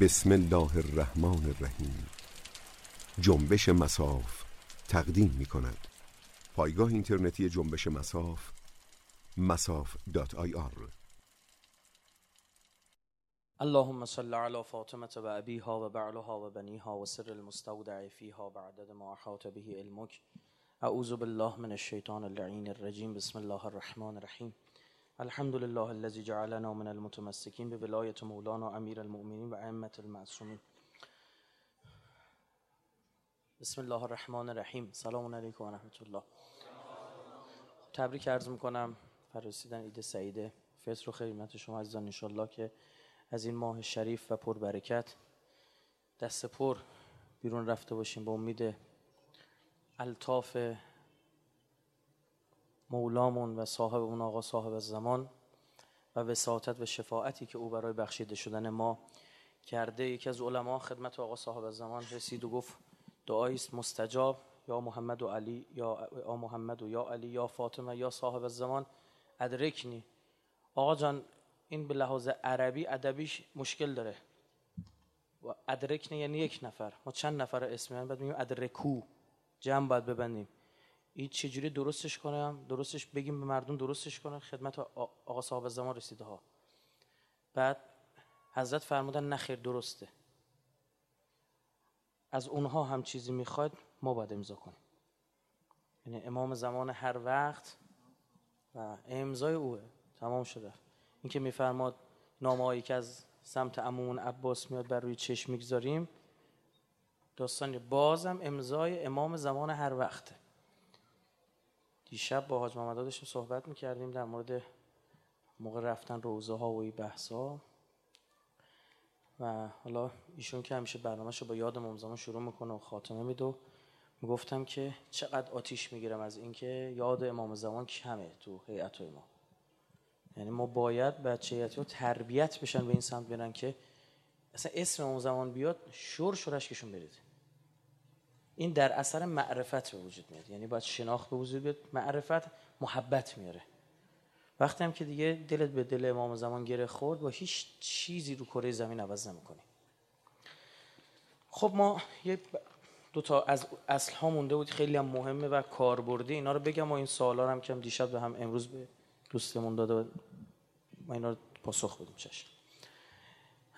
بسم الله الرحمن الرحیم. جنبش مساف تقدیم می کند پایگاه اینترنتی جنبش مساف مساف.ir اللهم صل على فاطمة و ابیها و بعلها و بنیها و سر المستودع فیها بعدد ما احاط به علمک. اعوذ بالله من الشیطان اللعین الرجیم. بسم الله الرحمن الرحیم. الحمد لله الذي جعلنا من المتمسكين بولاية مولانا امیر المؤمنین و ائمه المعصومین بسم الله الرحمن الرحیم. سلام علیکم و رحمت الله. تبریک عرض می‌کنم. فرسیدن عید سعیده. فطر و خدمت شما عزیزان انشالله که از این ماه شریف و پربرکت دست پر بیرون رفته باشیم با امید الطاف مولامون و صاحب اون آقا صاحب زمان و وساطت و شفاعتی که او برای بخشیده شدن ما کرده یکی از علما خدمت آقا صاحب زمان رسید و گفت دعایی است مستجاب. یا محمد و علی یا محمد و یا علی یا فاطمه یا صاحب زمان ادرکنی. آقا جان این به لحاظ عربی ادبیش مشکل داره. و ادرکنی یعنی یک نفر. ما چند نفر اسم بعد میگیم ادرکو. جمع باید ببندیم. این چجوری درستش کنم؟ درستش بگیم به مردم درستش کنه خدمت آقا صاحب زمان رسیده ها. بعد حضرت فرمودن نخیر درسته. از اونها هم چیزی می‌خواد ما باید امضا کنیم. یعنی امام زمان هر وقت و امضای اوه. تمام شده. این که میفرماد نامه که از سمت امون عباس میاد بر روی چشم می‌گذاریم داستان بازم امضای امام زمان هر وقته. دیشب با حاج محمد داشتیم صحبت می‌کردیم در مورد موقع رفتن روزه ها و این بحث ها و حالا ایشون که همیشه برنامهش با یاد امام زمان شروع می‌کنه و خاتمه میدو می‌گفتم که چقدر آتیش می‌گیرم از اینکه یاد امام زمان کمه تو هیئت ما یعنی ما باید بچه هیئتی تربیت بشن به این سمت برن که اصلا اسم امام زمان بیاد شور شورش کشون برید. این در اثر معرفت به وجود میاد. یعنی باید شناخت به وجود بیاد معرفت محبت میاره. وقتی هم که دیگه دلت به دل امام زمان گره خورد با هیچ چیزی رو کره زمین عوض نمی‌کنی. خب ما یه دو تا از اصل ها مونده بود خیلی هم مهمه و کاربردی. اینا رو بگم و این سوالا هم که دیشب به هم امروز به دوستمون داده ما اینا رو پاسخ بدیم چشم.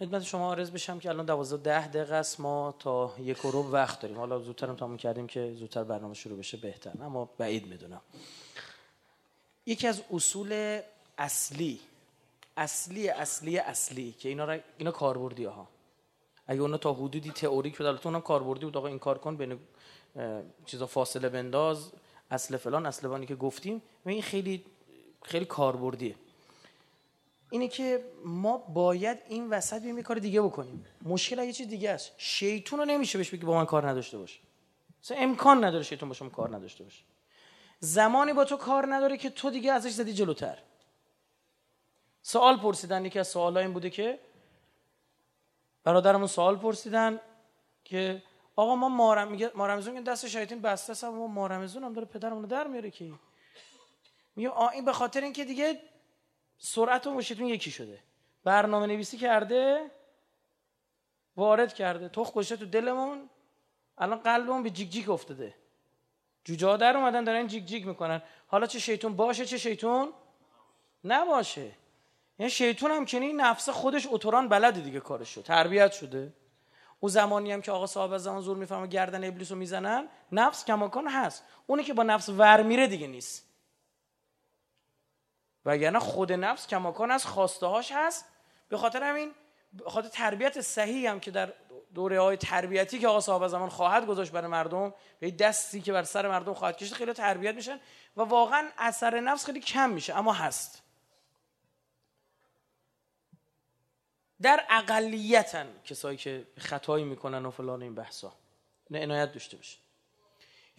خدمت شما عرض بشم که الان 12 ده دقیقه است. ما تا یک رو وقت داریم. حالا زودتر تموم کردیم که زودتر برنامه شروع بشه بهتر. اما بعید می‌دونم. یکی از اصول اصلی اصلی اصلی اصلی که اینا را اینا کاربردی ها. اگه اونا تا حدودی تئوریک بود البته اونم کاربردی بود. آقا این کار کن بین چیزا فاصله بنداز. اصل فلان اصل بانی که گفتیم. و این خیلی خیلی کاربردیه. اینه که ما باید این وسط بیم کار دیگه بکنیم. مشکل یه چیز دیگه است. شیطون رو نمیشه بهش بگی با من کار نداشته باشه مثلا امکان نداره شیطون با شما کار نداشته باشه. زمانی با تو کار نداره که تو دیگه ازش زدی جلوتر. سوال پرسیدن یکی از سوال این بوده که برادرمون سوال پرسیدن که آقا ما مارم میگه مارمزون دست شیطان بسته است ما مارمزون هم داره پدرمون در میاره که. میگه این به خاطر اینکه دیگه سرعت و مشتون یکی شده. برنامه نویسی کرده وارد کرده. تو گشته تو دلمون الان قلبمون به جیک جیک افتاده. جوجه در اومدن دارن جیک جیک می‌کنن. حالا چه شیطون باشه چه شیطون نباشه. یعنی شیطون هم کنی نفس خودش اتوران بلده دیگه کارش شد تربیت شده. او زمانی هم که آقا صاحب زمان زور می‌فهمه گردن ابلیس رو می‌زنن نفس کماکان هست. اونی که با نفس ور میره دیگه نیست. وگرنه خود نفس کماکان از خواسته هاش هست. به خاطر همین خاطر تربیت صحیح هم که در دوره های تربیتی که آقا صاحب زمان خواهد گذاشت برای مردم به دستی که بر سر مردم خواهد کشید خیلی تربیت میشن و واقعا اثر نفس خیلی کم میشه اما هست. در اقلیتن کسایی که خطایی می‌کنن و فلان این بحثا. نه عنایت داشته باشه.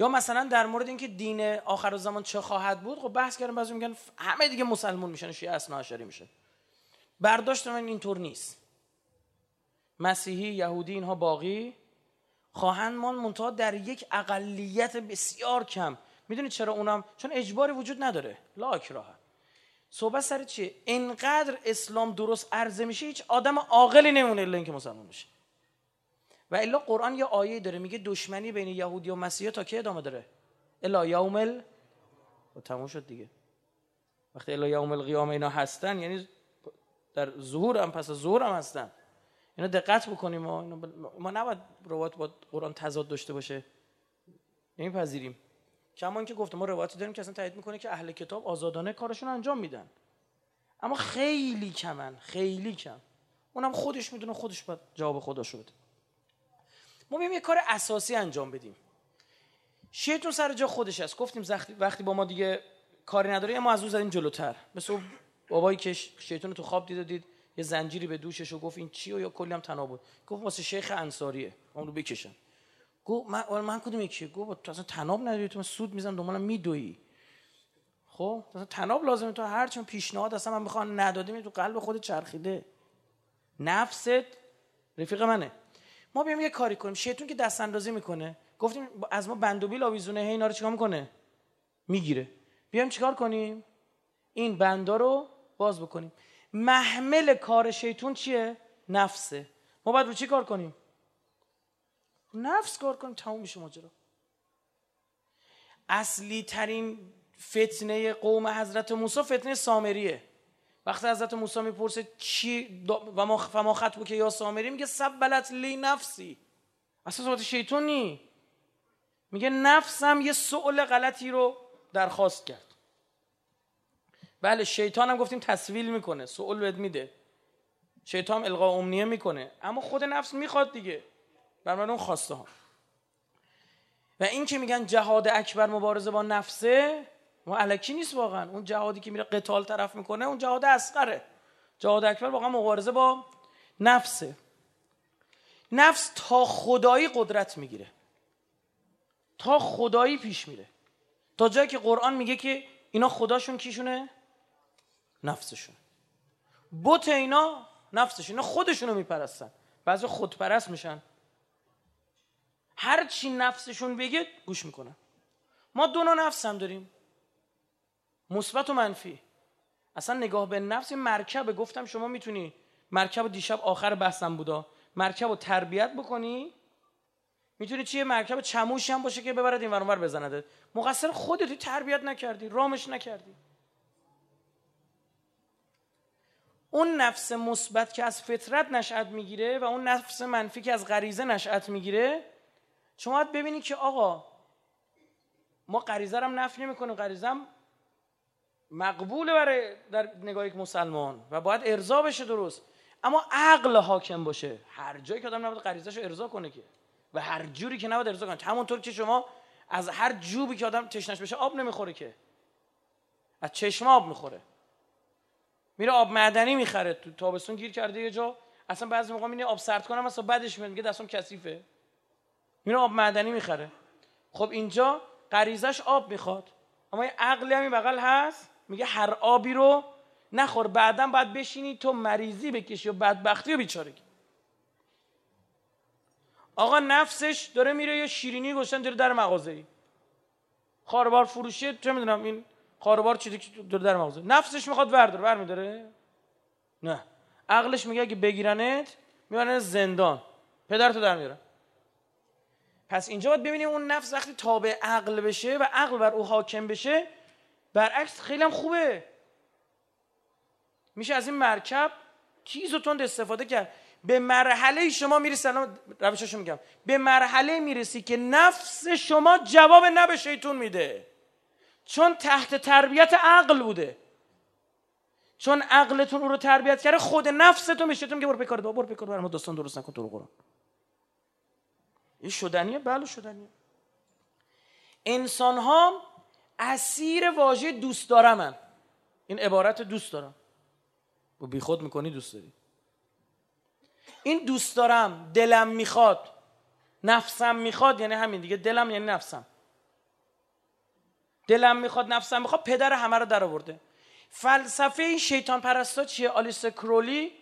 یا مثلا در مورد اینکه دین آخر زمان چه خواهد بود خب بحث کردن بعضی میگن همه دیگه مسلمون میشن شیعه اصلا عشری میشه. برداشت من اینطور نیست. مسیحی یهودی اینها باقی خواهند مان منتها در یک اقلیت بسیار کم. می‌دونید چرا اونم؟ چون اجباری وجود نداره. لا اکراه. صحبت سر چیه؟ اینقدر اسلام درست عرضه میشه هیچ آدم عاقلی نمونه الا اینکه مسلمان بشه و الا قرآن یه آیه داره میگه دشمنی بین یهودی و مسیحا تا کی ادامه داره؟ الا یوم ال و تموم شد دیگه. وقتی الا یوم القیامه اینا هستن یعنی در ظهور هم پس از ظهور هم هستن. اینا دقت بکنیم ما. نباید روایت با قرآن تضاد داشته باشه. نمیپذیریم. کما اینکه گفتم ما روایتی داریم که اصلا تایید می‌کنه که اهل کتاب آزادانه کارشون انجام میدن. اما خیلی کمن خیلی کم. اونم خودش می‌دونه خودش باید جواب خدا شد ما میایم یه کار اساسی انجام بدیم. شیطون سر جا خودش است. گفتیم وقتی با ما دیگه کاری نداره ما از اون زدیم جلوتر. مثل بابایی که شیطون تو خواب دید دید یه زنجیری به دوشش و گفت این چی و یا کلی هم بود. گفت واسه شیخ انصاریه. اون رو بکشن. گفت من من کدوم یکی؟ گفت تو اصلا تناب نداری؟ تو من سود می‌زنم دنبالم میدوی خب؟ اصلا تناب لازمه. تو هر چون پیشنهاد اصلا من می‌خوام ندادیم تو قلب خود چرخیده. نفست رفیق منه. ما بیام یه کاری کنیم. شیطون که دست اندازی می‌کنه. گفتیم از ما بندوبیل آویزونه. اینا رو چیکار می‌کنه؟ می‌گیره. بیام چیکار کنیم؟ این بندا رو باز بکنیم. محمل کار شیطون چیه؟ نفسه. ما باید رو چی کار کنیم؟ نفس کار کنیم. تموم میشه ماجرا. اصلی ترین فتنه قوم حضرت موسی فتنه سامریه. وقتی حضرت موسی می‌پرسه چی و ما فما خطبو که یا سامری میگه سبلت لی نفسی. اصلا صحبت شیطونی. میگه نفسم یه سؤال غلطی رو درخواست کرد. بله شیطان هم گفتیم تصویل می‌کنه سؤال بهت میده. شیطان هم القا امنیه می‌کنه. اما خود نفس می‌خواد دیگه. بر اون خواسته ها. و این که میگن جهاد اکبر مبارزه با نفسه ما علکی نیست واقعا. اون جهادی که میره قتال طرف می‌کنه اون جهاد اسقره جهاد اکبر واقعا مبارزه با نفسه. نفس تا خدایی قدرت می‌گیره. تا خدایی پیش میره. تا جایی که قرآن میگه که اینا خداشون کیشونه؟ نفسشون. بوت اینا نفسشون اینا خودشونو میپرستن. بعضی خودپرست میشن. هر چی نفسشون بگه گوش می‌کنن. ما دو نفس هم داریم. مثبت و منفی. اصلا نگاه به نفس مرکب گفتم شما می‌تونی مرکب دیشب آخر بحثم بودا. مرکب رو تربیت بکنی. می‌تونی چیه؟ مرکب چموشی هم باشه که ببرد این ورانور بزنده. مقصر خودتی تربیت نکردی رامش نکردی. اون نفس مثبت که از فطرت نشأت می‌گیره و اون نفس منفی که از غریزه نشأت می‌گیره شما باید ببینید که آقا ما غریزه رو نفی نمی‌کنیم. غریزه مقبوله برای در نگاه یک مسلمان و باید ارضا بشه درست. اما عقل حاکم باشه. هر جایی که آدم نباید غریزش رو ارضا کنه که. و هر جوری که نباید ارضا کنه. همونطور که شما از هر جوبی که آدم تشنش بشه آب نمی‌خوره که. از چشم آب می‌خوره. میره آب معدنی می‌خره. تو تابستون گیر کرده یه جا. اصلا بعضی موقع میره آب سرد کنم اصلا بعدش میاد میگه دستم کثیفه. میره آب معدنی می‌خره. خب اینجا غریزش آب می‌خواد. اما یه عقلی هم بغل هست. میگه هر آبی رو نخور بعدا باید بشینی تو مریضی بکشی و بدبختی و بیچارگی آقا نفسش داره میره یه شیرینی گشتن داره در مغازه. ای خاربار فروشی چه می‌دونم این خاربار چیزی که داره در مغازه. نفسش می‌خواد ورداره بر میداره نه. عقلش میگه اگه بگیرنت می‌برن زندان. پدرتو در میارن پس اینجا باید ببینیم اون نفس وقتی تابع عقل بشه و عقل بر او حاکم بشه برعکس خیلی هم خوبه. میشه از این مرکب تیز و تند استفاده کرد. به مرحله شما می‌رسی الان روشاشو میگم. به مرحله می‌رسی که نفس شما جواب نه به شیطون میده. چون تحت تربیت عقل بوده. چون عقلتون او رو تربیت کرده خود نفستون به شیطون میگه برو بکار برو بکار برام داستان درست نکن تو رو قرآن. این شدنیه؟ بله شدنیه. انسان ها اسیر واژه دوست دارم این عبارت دوست دارم. و بی خود می‌کنی دوست داری. این دوست دارم دلم می‌خواد. نفسم می‌خواد یعنی همین دیگه. دلم یعنی نفسم. دلم می‌خواد نفسم می‌خواد پدر همه رو در آورده. فلسفه این شیطان پرستا چیه؟ آلیس کرولی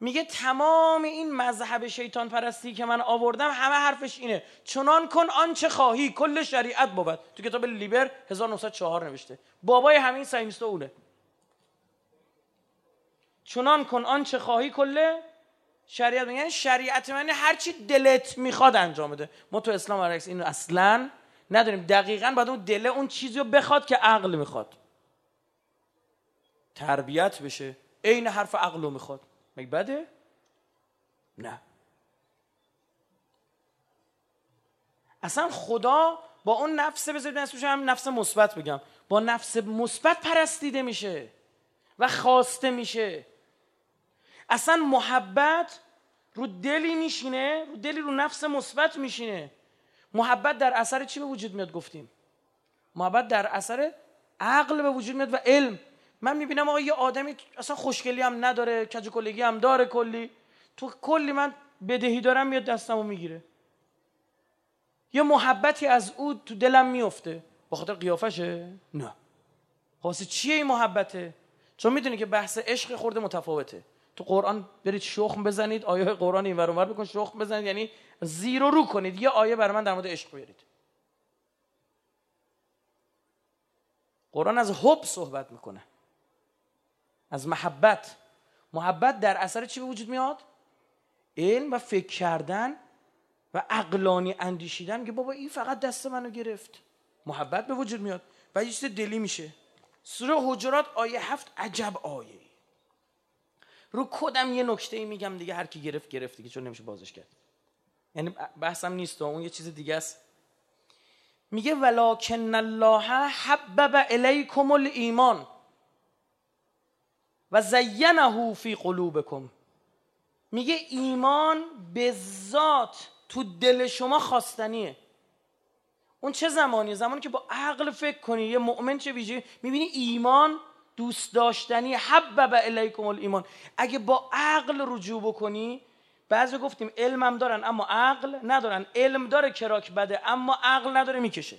میگه تمام این مذهب شیطان پرستی که من آوردم همه حرفش اینه. چنان کن آنچه خواهی کل شریعت بود. تو کتاب لیبر 1904 نوشته. بابای همین ساینستا اونه. چنان کن آنچه خواهی کل شریعت. یعنی شریعت من هر چی دلت می‌خواد انجام بده. ما تو اسلام برعکس اینو اصلا نداریم. دقیقا باید اون دل اون چیزی رو بخواد که عقل می‌خواد. تربیت بشه. عین حرف عقل رو می‌خواد. مگه بده؟ نه. اصلا خدا با اون نفس بذارید نفس هم نفس مثبت بگم. با نفس مثبت پرستیده میشه و خواسته میشه. اصلا محبت رو دلی میشینه رو دلی رو نفس مثبت میشینه. محبت در اثر چی به وجود میاد گفتیم؟ محبت در اثر عقل به وجود میاد و علم. من می‌بینم آقا یه آدمی اصلا خوشگلی هم نداره کج کلگی هم داره کلی. تو کلی من بدهی دارم میاد دستمو می‌گیره. یه محبتی از او تو دلم میفته با خاطر قیافشه؟ نه. خاصه چیه این محبته؟ چون می‌دونی که بحث عشق خورده متفاوته. تو قرآن برید شخم بزنید آیه قرآن این ور بکن شخم بزنید. یعنی زیر رو کنید. یه آیه برای من در مورد عشق بیارید. قرآن از حب صحبت می‌کنه. از محبت. محبت در اثر چی به وجود میاد؟ علم و فکر کردن و عقلانی اندیشیدن که بابا این فقط دست منو گرفت. محبت به وجود میاد و یه چیز دلی میشه. سوره حجرات آیه هفت عجب آیه رو کدم یه نکته ای میگم دیگه هر کی گرفت گرفت دیگه چون نمیشه بازش کرد. یعنی بحثم نیست اون یه چیز دیگه است. میگه ولکن الله حبب الیکم الایمان. و زینه فی قلوبکم. میگه ایمان به ذات تو دل شما خواستنیه. اون چه زمانیه زمانی که با عقل فکر کنی یه مؤمن چه ویژه؟ می‌بینی ایمان دوست داشتنی حبب الیکم الایمان. اگه با عقل رجوع بکنی بعضی گفتیم علمم دارن اما عقل ندارن. علم داره کراک بده اما عقل نداره می‌کشه.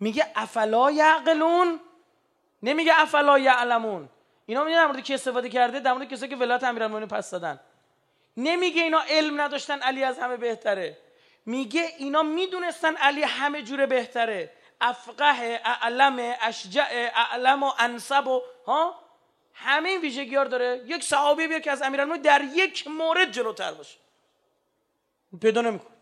میگه افلا یعقلون؟ نمیگه افلا یعلمون. اینا میگه در مورد کی استفاده کرده؟ در مورد کسایی که ولایت امیرالمومنین پس دادن. نمیگه اینا علم نداشتن علی از همه بهتره. میگه اینا می‌دونستن علی همه جوره بهتره. افقه اعلم اشجع اعلم و انصب و ها؟ همه این ویژگی داره. یک صحابی بیا که از امیرالمومنین در یک مورد جلوتر باشه. پیدا نمیکن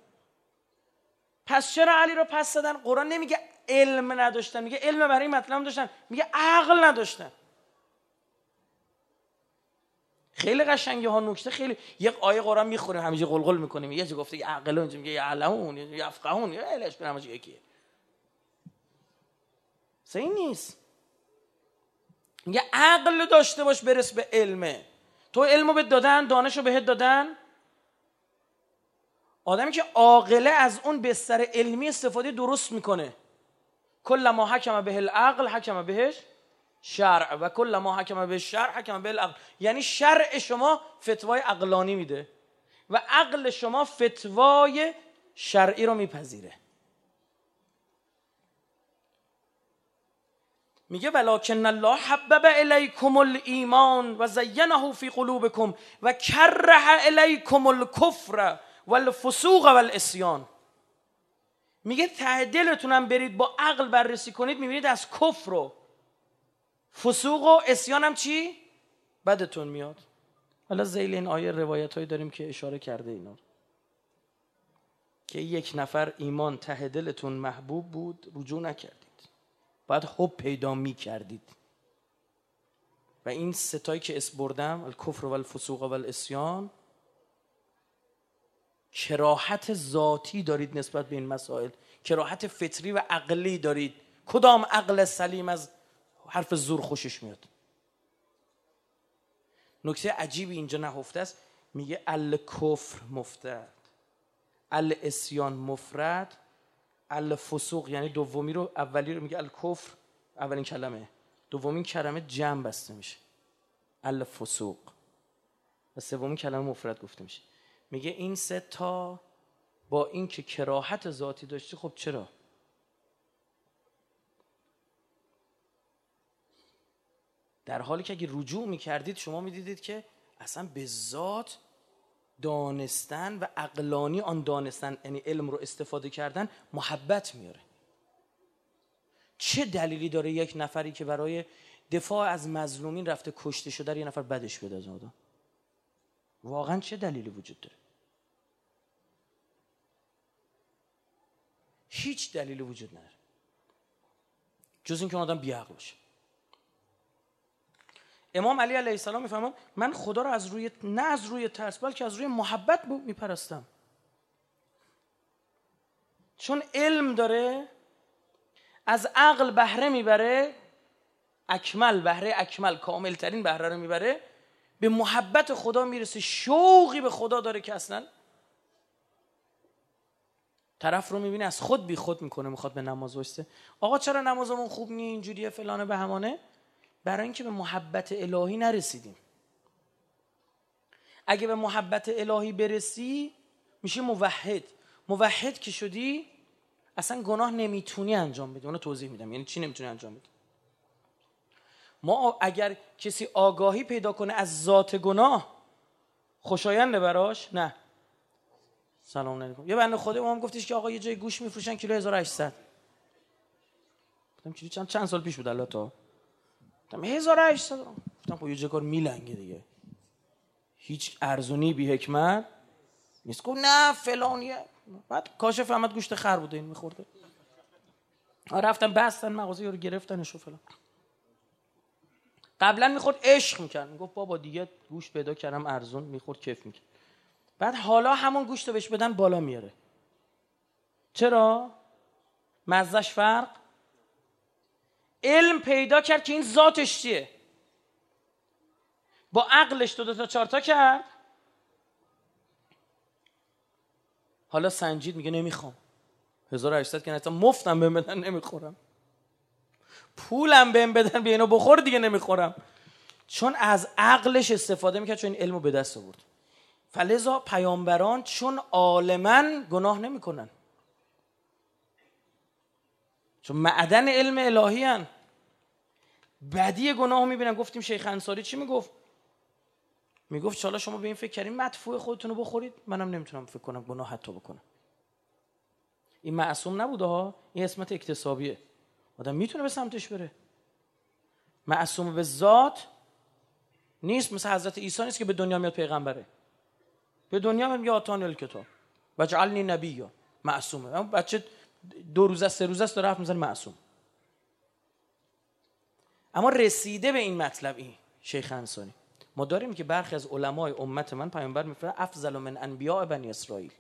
پس چرا علی رو پس دادن؟ قرآن نمیگه علم نداشتن میگه علم برای مطلب داشتن میگه عقل نداشتن خیلی قشنگه ها نکته خیلی یک آیه قرآن می‌خوریم همیشه قلقل می‌کنیم یه چه گفته یه اونجا میگه یه علمون یه افقهون یه علش کنم یکیه. صحیح نیست. میگه عقل داشته باش برس به علمه. تو علمو به دادن دانشو بهت دادن. آدمی که عاقله از اون بستر علمی استفاده درست می‌کنه. کل ما حکم به العقل حکم بهش شرع و کل ما حکم به شرع حکم به العقل. یعنی شرع شما فتوای عقلانی میده و عقل شما فتوای شرعی رو میپذیره. میگه ولکن الله حبب الیکم الایمان و زینه فی قلوبکم و کره الیکم الکفر والفسوق والاسیان میگه ته دلتونم برید با عقل بررسی کنید می‌بینید از کفر و فسوق و اسیان هم چی؟ بدتون میاد. حالا زیل این آیه روایت هایی داریم که اشاره کرده اینا. که یک نفر ایمان ته دلتون محبوب بود رجوع نکردید. باید حب پیدا می‌کردید. و این ستایی که اسبردم الکفر و الفسوق و الاسیان کراحت ذاتی دارید نسبت به این مسائل. کراحت فطری و عقلی دارید. کدام عقل سلیم از حرف زور خوشش میاد؟ نکته عجیبی اینجا نهفته است. میگه ال کفر مفتد ال اسیان مفرد. ال فسوق یعنی دومی رو اولی رو میگه ال کفر اولین کلمه. دومین کلمه جمع بسته میشه. ال فسوق و سومین کلمه مفرد گفته میشه. میگه این سه تا با اینکه کراهت ذاتی داشتی خب چرا؟ در حالی که اگه رجوع می‌کردید شما می‌دیدید که اصلا به ذات دانستن و اقلانی آن دانستن یعنی علم رو استفاده کردن محبت میاره. چه دلیلی داره یک نفری که برای دفاع از مظلومین رفته کشته شده یه نفر بدش بیاد از آدم؟ واقعا چه دلیلی وجود داره؟ هیچ دلیلی وجود نداره. جز اینکه اون آدم بیعقل باشه امام علی علیه السلام می‌فهمم من خدا رو از روی نه از روی ترس بلکه از روی محبت میپرستم. چون علم داره از عقل بهره می‌بره اکمل بهره اکمل کامل ترین بهره رو می‌بره به محبت خدا می‌رسه شوقی به خدا داره که اصلا طرف رو می‌بینه از خود بی خود می‌کنه می‌خواد به نماز وایسته آقا چرا نمازمون خوب نی اینجوریه فلانه به همانه. برای اینکه به محبت الهی نرسیدیم. اگه به محبت الهی برسی میشه موحد. موحد که شدی اصلا گناه نمی‌تونی انجام بدی. اونو توضیح میدم. یعنی چی نمی‌تونی انجام بدی؟ ما اگر کسی آگاهی پیدا کنه از ذات گناه خوشاینده براش؟ نه. سلام علیکم. یه بنده ما هم گفتش که آقا یه جای گوش میفروشن کیلو 1800 گفتم کیلو چند چند سال پیش بود الله تا گفتم 1800 گفتم خب یه جای کار میلنگه دیگه. هیچ ارزونی بی حکمت نیست. گفت نه فلانیه. بعد کاشف احمد گوشت خر بوده این میخورده. رفتن بستن مغازه رو گرفتنش و فلان. قبلا می‌خورد عشق می‌کرد. می‌گفت بابا دیگه گوشت پیدا کردم ارزون می‌خورد کیف می‌کرد. بعد حالا همون گوشت رو بهش بدن بالا میاره. چرا؟ مزش فرق؟ علم پیدا کرد که این ذاتش چیه؟ با عقلش دو, دو تا چارتا کرد. حالا سنجید میگه نمی‌خوام. 1800 که مفتم بهم بدن نمی‌خورم. پولم بهم بدن بیا اینو بخور دیگه نمی‌خورم. چون از عقلش استفاده می‌کرد چون این علمو به دست آورد. فلزا پیامبران چون عالما گناه نمی‌کنن. چون معدن علم الهی هن. بدی گناه می‌بینن. گفتیم شیخ انصاری چی می‌گفت؟ می‌گفت چالا شما به این فکر کردین مدفوع خودتون رو بخورید؟ منم نمی‌تونم فکر کنم گناه حتی بکنم. این معصوم نبوده ها؟ این اسمت اکتسابیه. آدم می‌تونه به سمتش بره. معصوم به ذات نیست مثل حضرت عیسی نیست که به دنیا میاد پیغمبره. به دنیا میاد میگه آتان الکتاب. و جعلنی نبی یا معصومه. بچه دو روزه سه روزه است داره حرف می‌زنه معصوم. اما رسیده به این مطلب این شیخ انسانی ما داریم که برخی از علمای امت من پیامبر میفرمه افضل من انبیاء بنی اسرائیل.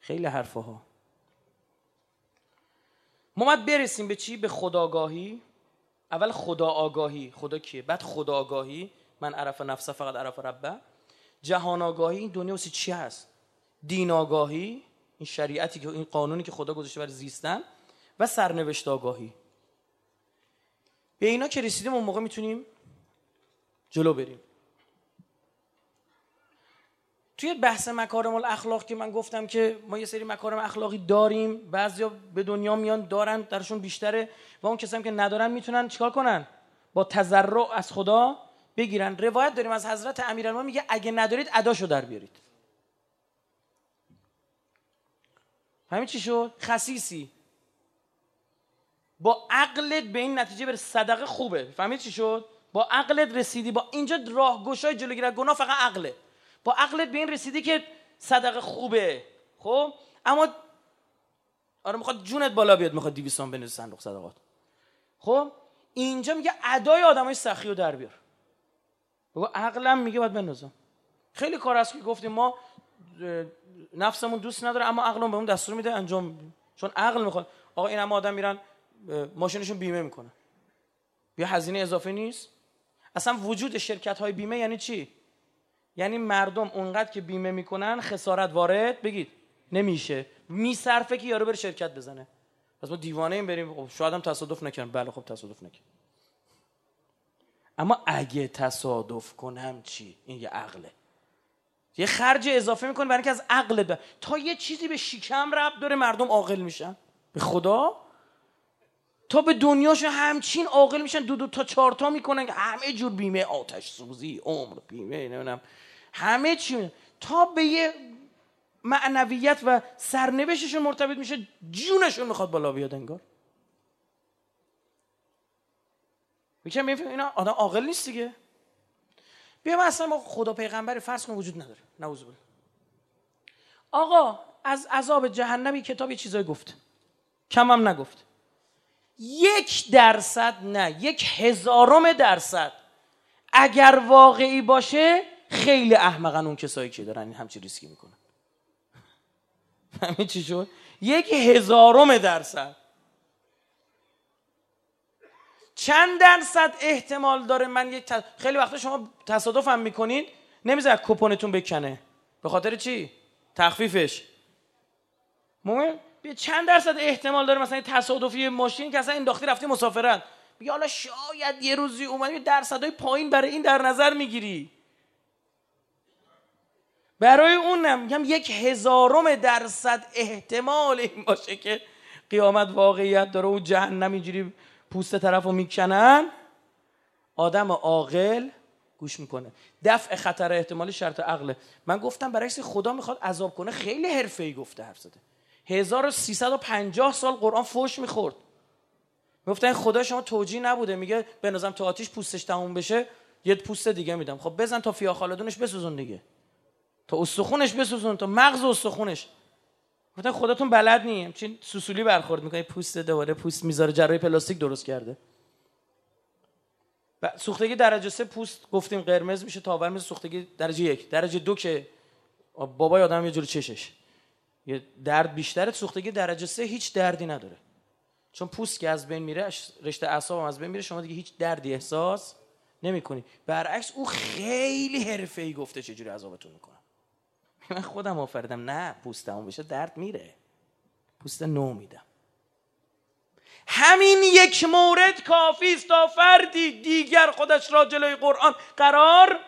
خیلی حرفه ها ما باید برسیم به چی؟ به خداگاهی. اول خدا آگاهی خدا کیه؟ بعد خدا آگاهی من عرف نفسه فقط عرف ربه. جهان آگاهی این دنیا واسه چی هست؟ دین آگاهی این شریعتی که این قانونی که خدا گذاشته برای زیستن و سرنوشت آگاهی به اینا که رسیدیم اون موقع می‌تونیم جلو بریم. توی بحث مکارم الاخلاق که من گفتم که ما یه سری مکارم اخلاقی داریم بعضیا به دنیا میان دارن درشون بیشتره و اون کسایی که ندارن می‌تونن چیکار کنن؟ با تضرع از خدا بگیرن. روایت داریم از حضرت امیرالمومنین میگه اگه ندارید اداشو در بیارید. همین چی شد؟ خصیصی. با عقلت به این نتیجه بره. صدقه خوبه. فهمید چی شد؟ با عقلت رسیدی. با اینجا راهگشای جلوگیری گناه فقط عقله. با عقلت به این رسیدی که صدقه خوبه. خب؟ اما آره می‌خواد جونت بالا بیاد می‌خواد 200 بنویسه صندوق صدقات. خب؟ اینجا میگه ادای آدمای سخی رو در بیار. بگو عقلم میگه باید بندازم. خیلی کار هست که گفتیم ما نفسمون دوست نداره اما عقلمون بهمون دستور میده انجام چون عقل می‌خواد. آقا این هم آدم میرن ماشینشون بیمه می‌کنن. بیا هزینه اضافه نیست. اصلا وجود شرکت های بیمه یعنی چی؟ یعنی مردم اونقدر که بیمه می‌کنن خسارت وارد بگید نمیشه. میصرفه که یارو بره شرکت بزنه. پس ما دیوانه این بریم. خب شاید هم تصادف نکنم بله خب تصادف نکنم اما اگه تصادف کنم چی؟ این یه عقله. یه خرج اضافه می‌کنه برای اینکه از عقل تا یه چیزی به شکم رب داره مردم عاقل میشن. به خدا؟ تا به دنیاشون همچین عاقل میشن دو دو تا چهار تا می‌کنن همه جور بیمه آتش سوزی عمر بیمه نمی‌دونم. همه چی تا به یه معنویت و سرنوشتشون مرتبط میشه جونشون می‌خواد بالا بیاد انگار. میگم میفهم اینا آدم عاقل نیست دیگه. بیا اصلا ما خدا پیغمبر فرض کن وجود نداره. نعوذ بالله. آقا از عذاب جهنمی کتاب یه چیزایی گفت. کم هم نگفت. یک درصد نه یک هزارم درصد. اگر واقعی باشه خیلی احمقن اون کسایی که دارن همچی ریسکی می‌کنن. همین چی شد؟ یک هزارم درصد. چند درصد احتمال داره من یک خیلی وقتا شما تصادف هم می‌کنین نمیذار کپونتون بکنه. به خاطر چی؟ تخفیفش. مهم؟ چند درصد احتمال داره مثلا تصادفی ماشین که اصلا انداختی رفتی مسافرت. میگه حالا شاید یه روزی اومدی درصدهای پایین برای این در نظر می‌گیری. برای اونم میگم یک هزارم درصد احتمال این باشه که قیامت واقعیت داره و جهنم اینجوری پوست طرف رو می‌کنن آدم عاقل گوش می‌کنه. دفع خطر احتمالی شرط عقله. من گفتم برای خدا می‌خواد عذاب کنه. خیلی حرفه‌ای گفته حرف زده. 1350 سال قرآن فوش می‌خورد. می‌گفتن خدا شما توجیه نبوده. میگه به نظرم تو آتیش پوستش تموم بشه یه پوست دیگه میدم. خب بزن تا فیا خالدونش بسوزون دیگه. تا استخونش بسوزون تا مغز استخونش. گفتن خداتون بلد نیم. چین سوسولی برخورد می‌کنه پوست دوباره پوست می‌ذاره جراحی پلاستیک درست کرده. سوختگی درجه سه پوست گفتیم قرمز میشه تاور میشه سوختگی درجه یک. درجه دو که بابای آدم یه جور چشش. یه درد بیشتره سوختگی درجه سه هیچ دردی نداره. چون پوست که از بین میره رشته اعصاب از بین میره شما دیگه هیچ دردی احساس نمی‌کنی. برعکس او خیلی حرفه‌ای گفته چجوری عذابتون می‌کنه. من خودم آفریدم. نه پوستمون بشه درد میره. پوست نو میدم. همین یک مورد کافی است تا فردی دیگر خودش را جلوی قرآن قرار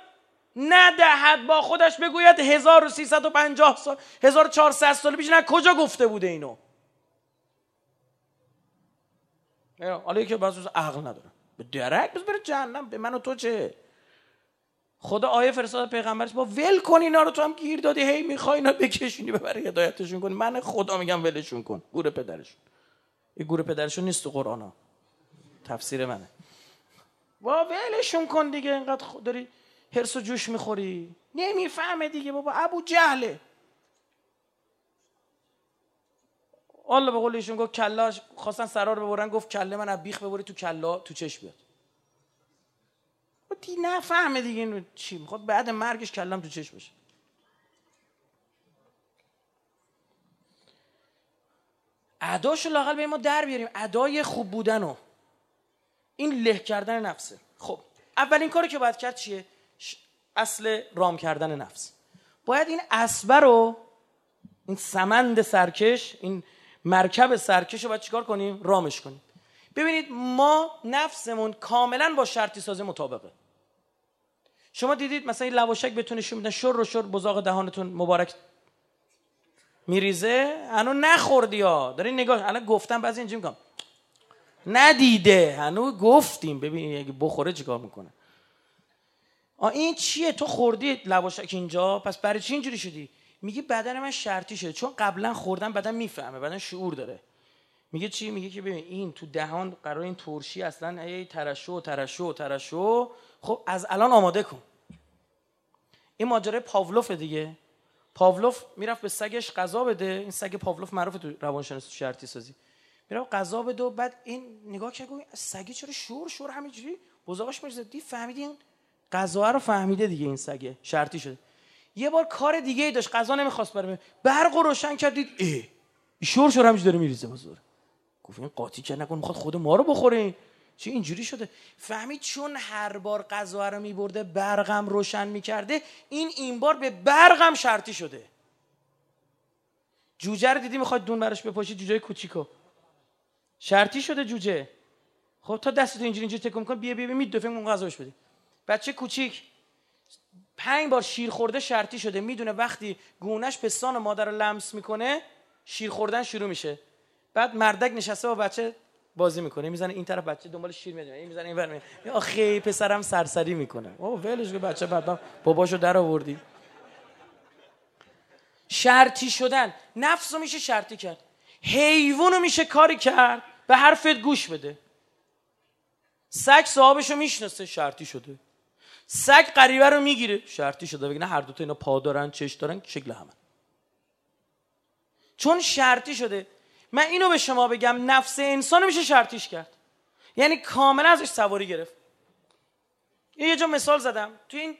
ندهد. با خودش بگوید 1350 سال 1400 سال پیش. نه کجا گفته بوده اینو؟ حالا که بعضی عقل نداره به درک بس بره جهنم. به من و تو چه؟ خدا آیه فرستاد پیغمبرش با ول کن اینا رو تو هم گیر دادی. هی می‌خوای اینا بکشونی ببری هدایتشون کنی. من خدا میگم ولشون کن. گور پدرشون. این گور پدرشون نیست تو قرآن ها. تفسیر منه. با ولشون کن دیگه. اینقدر داری هرس و جوش می‌خوری. نمی‌فهمه دیگه. بابا ابو جهله. الله به قول گفت کلاش خواستن سرار ببرن گفت کله من از بیخ ببری تو کلا تو چش بیاد. دی نفهمه دیگه اینو چی؟ می‌خواد بعد مرگش کلم تو چش بشه اداشو لاقل به ما در بیاریم. ادای خوب بودن این له کردن نفسه خب اولین کاری که باید کرد چیه؟ اصل رام کردن نفس. باید این اسبه رو این سمند سرکش این مرکب سرکش رو باید چیکار کنیم؟ رامش کنیم. ببینید ما نفسمون کاملا با شرطی سازی مطابقه. شما دیدید مثلا این لواشک بتونه نشون میدن شر و شر بزاق دهانتون مبارک میریزه؟ هنو نخوردی ها. داری نگاه الان گفتم بعضی اینجا میگم. ندیده. هنو گفتیم. ببین اگه بخوره چیکار می‌کنه؟ آ این چیه؟ تو خوردی لواشک اینجا؟ پس برای چی اینجوری شدی؟ میگه بدن من شرطی شده. چون قبلا خوردم بدن می‌فهمه. بدن شعور داره. میگه چی؟ میگه که ببین این تو دهان قرار این ترشی اصلا ای ترشو ترشو ترشو خب از الان آماده کن. این ماجرای پاولوف دیگه. پاولوف می‌رفت به سگش غذا بده. این سگ پاولوف معروف تو روانشناسی شرطی سازی. می‌رفت غذا بده بعد این نگاه کرد سگی چرا شور شور همینجوری؟ بزاقش میرزه دی فهمیدی؟ این غذا رو فهمیده دیگه این سگه شرطی شده. یه بار کار دیگه ای داشت. غذا نمی‌خواست بره. برق رو روشن کردید ای شور شور همینجوری داره میریزه. بزرگ. گفت این قاطی کرد نکن می‌خواد خود ما رو بخوره. چه اینجوری شده؟ فهمید چون هر بار غذا رو میبرده برقم روشن می‌کرده این این بار به برقم شرطی شده. جوجه رو دیدی می‌خواد دون براش بپاشی جوجه کوچیکو. شرطی شده جوجه. خب تا دستتو اینجوری اینجوری تکون کن بیا بیا می اون غذاش بدی. بچه کوچیک. پنج بار شیر خورده شرطی شده. می‌دونه وقتی گونش پستان مادر رو لمس می‌کنه شیر خوردن شروع میشه. بعد مردک نشسته با بچه بازی می‌کنه. می‌زنه این طرف بچه دنبال شیر میاد این می‌زنه این ور میاد آخه پسرم سرسری می‌کنه. او ولش که بچه بعد باباشو در آوردی. شرطی شدن. نفس رو میشه شرطی کرد. حیوان رو میشه کاری کرد. به حرفت گوش بده. سگ صاحبش رو می‌شناسه شرطی شده. سگ غریبه رو می‌گیره شرطی شده. بگه نه هر دوتا اینا پا دارن چش دارن شکل همه. چون شرطی شده من اینو به شما بگم نفس انسان میشه شرطیش کرد. یعنی کاملا ازش سواری گرفت. یه جا مثال زدم. تو این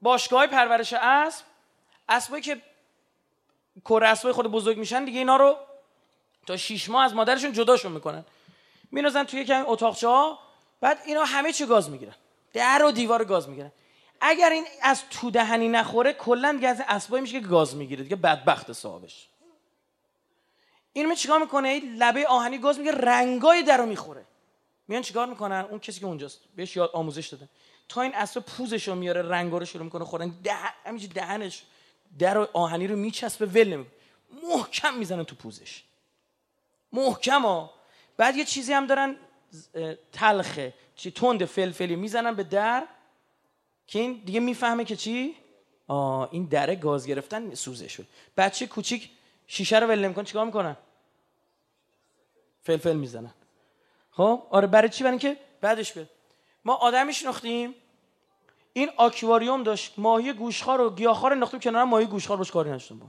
باشگاه پرورش اسب اسبایی که کره اسبای خود بزرگ میشن دیگه اینا رو تا شیش ماه از مادرشون جداشون می‌کنن. مینازن توی یکم اتاقچه ها بعد اینا همه چی گاز می‌گیرن. در و دیوار گاز می‌گیرن. اگر این از تو دهنی نخوره کلا دیگه از اسبایی میشه که گاز می‌گیره. دیگه بدبخت صاحبش این می چیکار می‌کنه؟ این لبه آهنی گاز میگه رنگای درو می‌خوره. میان چیکار می‌کنن؟ اون کسی که اونجاست. بهش یاد آموزش دادن تا این اسب پوزش رو میاره رنگا رو شروع می‌کنه خوردن. ده... دهنش. در آهنی رو میچسبه ول نمی‌کنه. محکم می‌زنن تو پوزش. محکم ها. بعد یه چیزی هم دارن تلخه. چی؟ تند فلفلی می‌زنن به در. که این دیگه می‌فهمه که چی؟ آه این دره گاز گرفتن سوزه شد بچه کوچیک شیشه رو ول نمی‌کنه. چیکار می‌کنن؟ فلفل می‌زنن. خب؟ آره برای چی؟ برای اینکه بعدش بیاد ما آدمی شناختیم این آکواریوم داشت ماهی گوشخوار و گیاهخوار انداختیم کنار ماهی گوشخوار باش کاری نداشتم با.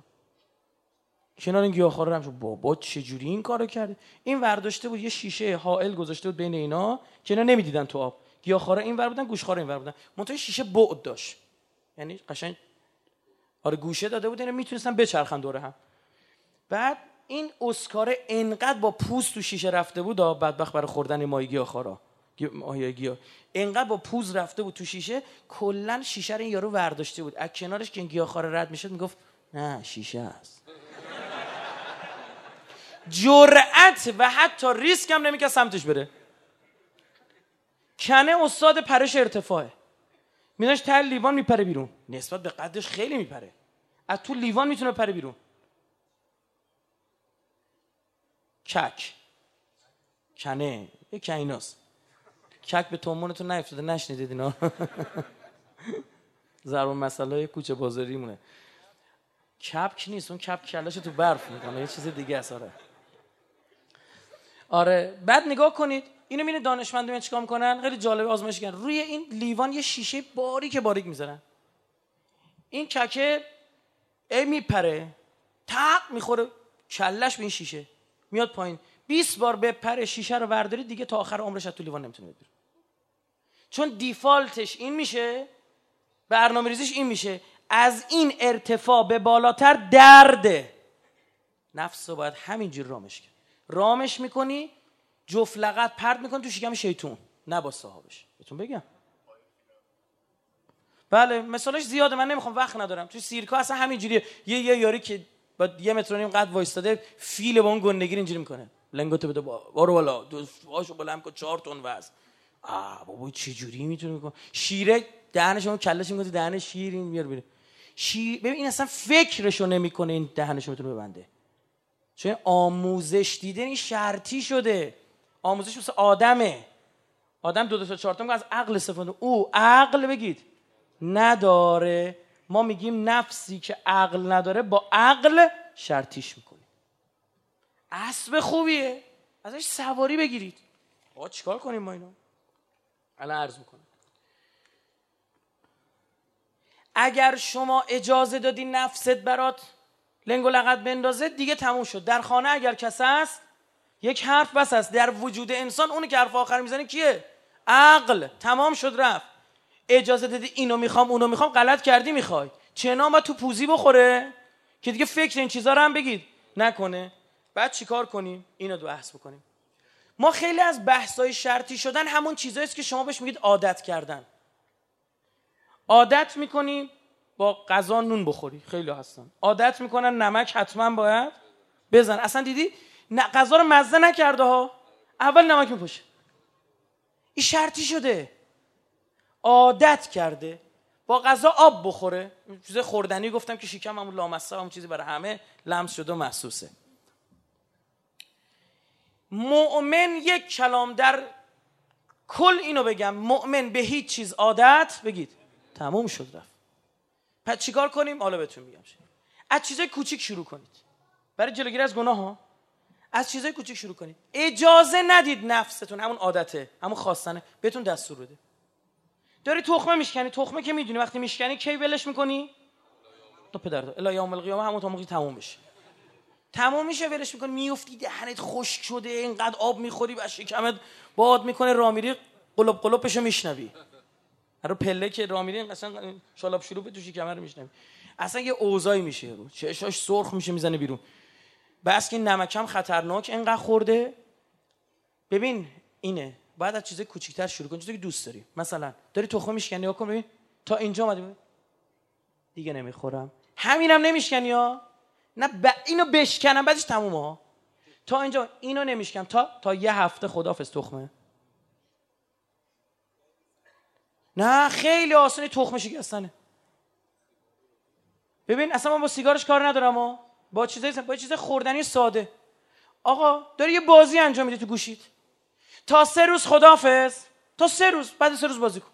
کنار این گیاهخوار هم بابا چجوری این کارو کرده این ورداشته بود یه شیشه حائل گذاشته بود بین اینا. که اینا نمی‌دیدن تو آب. گیاهخوارا این ور بودن گوشخوارا این ور بودن. منتها شیشه بعد داشت. یعنی قشنگ. آره گوشه داده بود اینا می‌تونستن بچرخن دوره هم. بعد این اسکار انقدر با پوست تو شیشه رفته بود بدبخت برای خوردن ماهی گیاهخوارا ماهی گیاه انقدر با پوز رفته بود تو شیشه کلا شیشه رو این یارو ورداشته بود. از کنارش که این رد می‌شد می‌گفت نه شیشه است. جرأت و حتی ریسک هم نمی‌کرد سمتش بره. کنه استاد پرش ارتفاعه میداش تل لیوان میپره بیرون؟ نسبت به قدش خیلی میپره. از تو لیوان می‌تونه پره بیرون. کک. کنه. یه کیناست. کک به تومونتون نیفتاده نشنیدید اینا. ضرب مسئله کوچه بازاری مونه کپک نیست اون کپ کلاشو تو برف می‌کنه. یه چیز دیگه است آره. آره. بعد نگاه کنید اینو میره دانشمند میان چیکار می‌کنن؟ خیلی جالب آزمایش کردن روی این لیوان یه شیشه باریک باریک می‌ذارن. این ککه ای میپره تق می‌خوره کلش به این شیشه. میاد پایین. 20 بار بپره شیشه رو ورداری دیگه تا آخر عمرش تو لیوان نمی‌تونه بگیره چون دیفالتش این میشه برنامه ریزیش این میشه. از این ارتفاع به بالاتر درده نفس رو باید همینجور رامش کرد. رامش می‌کنی جفت لغت پرد می‌کنی تو شکم شیطون. نه با صاحبش. بهتون بگم. بله مثالش زیاده. من نمی‌خوام وقت ندارم. تو سیرکا اصلا همینجوریه. یه یه یاری که با یه متر نیم قد وایستاده فیل با اون گندگیر اینجوری می‌کنه. لنگوتو بده بارو بالا دو باشو بلند کن 4 تن وزن. آ بابا چه جوری می‌تونه می‌کنه شیره دهنش اون کلش میگه دهن شیر این میار بیره شیر ببین این اصلا فکرشو نمی‌کنه این دهنشو می‌تونه ببنده. چون آموزش دیده این شرطی شده. آموزش مثل آدمه. آدم دو دو تا چهار تا از عقل استفاده. او عقل بگید. نداره. ما میگیم نفسی که عقل نداره با عقل شرطیش می‌کنیم. اسب خوبیه. ازش سواری بگیرید. آقا چیکار کنیم ما اینو؟ الان عرض می‌کنم. اگر شما اجازه دادی نفست برات لنگ و لغت بندازه دیگه تموم شد. در خانه اگر کس هست یک حرف بس است در وجود انسان اونی که حرف آخر می‌زنه کیه؟ عقل. تمام شد رفت. اجازه دادی اینو می‌خوام اونو می‌خوام غلط کردی می‌خوای. چنا ما تو پوزی بخوره که دیگه فکر این چیزا رو هم بگید. نکنه. بعد چیکار کنیم؟ اینو دو بحث بکنیم. ما خیلی از بحثای شرطی شدن همون چیزایی که شما بهش میگید عادت کردن. عادت می‌کنیم با غذا نون بخوری. خیلی هستن. عادت می‌کنن نمک حتما باید بزن. اصلا دیدی؟ غذا رو مزه نکرده ها. اول نمک میپوشه. این شرطی شده. عادت کرده با غذا آب بخوره. چیز خوردنی گفتم که شکم همون لامسته همون چیزی برای همه لمس شده و محسوسه. مؤمن یک کلام در کل اینو بگم. مؤمن به هیچ چیز عادت بگید تموم شد رفت. پس چیکار کنیم؟ حالا بهتون میگم. از چیزای کوچیک شروع کنید. برای جلوگیری از گناه ها. از چیزای کوچیک شروع کنید. اجازه ندید نفستون همون عادته همون خواستنه بهتون دستور بده. داری تخمه میشکنی. تخمه که می‌دونی. وقتی میشکنی کی ولش می‌کنی؟ تو پدر الا یوم القیامه همون تا موقعی تموم بشه تموم میشه ولش می‌کنی. میفتی دهنت خشک شده اینقدر آب می‌خوری و شکمت باد می‌کنه. رامیری قلب قلبشو میشنوی. رو پله که رامیری اصلا شالاب شروع تو شکمه رو میشنوی. اصلا یه اوضاعی میشه. رو چشاش سرخ میشه می‌زنه بیرون. بس که نمکم خطرناک انقدر خورده. ببین اینه. بعد از چیز کوچیک‌تر شروع کن چیزی که دوست داری. مثلا داری تخمه میشکنی کن ببین تا اینجا اومدی. دیگه نمی‌خورم. همینم نمیشکنی ها؟ نه ب... اینو بشکنم بعدش تمومه تا اینجا اینو نمیشکنم تا تا یه هفته خدافظ تخمه. نه خیلی آسانی تخمه شکستنه. ببین اصلا من با سیگارش کار ندارم با چیزای با چیز خوردنی ساده. آقا داری یه بازی انجام میده تو گوشید تا سه روز خدافظ تا سه روز بعد سه روز بازی کن.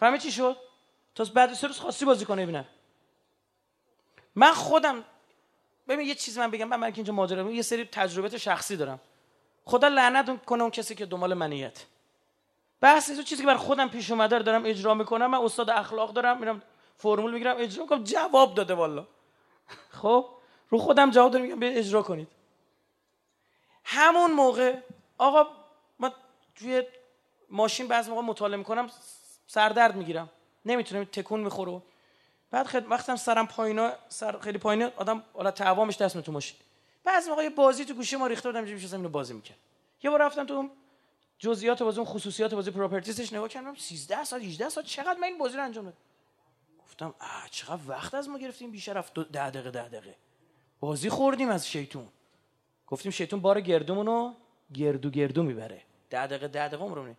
فهمی چی شد؟ تا بعد سه روز خاصی بازی کنه ببینم. من خودم ببین یه چیز من بگم من, من که اینجا ماجرا یه سری تجربه شخصی دارم. خدا لعنت کنه اون کسی که دنبال منیت. بحث تو چیزی که بر خودم پیش اومده دارم اجرا می‌کنم. من استاد اخلاق دارم میرم فرمول می‌گیرم اجرا می‌کنم. جواب داده والا خب؟ رو خودم جواب دارم میگم اجرا کنید. همون موقع آقا ما توی ماشین بعضی موقع مطالعه می‌کنم سردرد می‌گیرم. نمی‌تونم تکون می‌خوره. بعد خد وقتم سرم پایینا سر خیلی پایینه آدم حالا تعوامش دست تو ماشین. بعضی موقع باز تو گوشی ما ریخته بودم میشه اینو بازی می‌کرد. یه بار رفتم تو جزئیات بازی اون خصوصیات بازی پراپرتیزش نگاه کردم 13 ساعت 18 ساعت چقدر من این بازی رو انجام دادم. گفتم آ چقدر وقت از ما گرفتیم بیشتر رفت 10 دقیقه 10 دقیقه. بازی خوردیم از شیطون. گفتیم شیطون بار گردومونو رو گردو گردو می‌بره. 10 دقیقه 10 دقیقه عمرمونه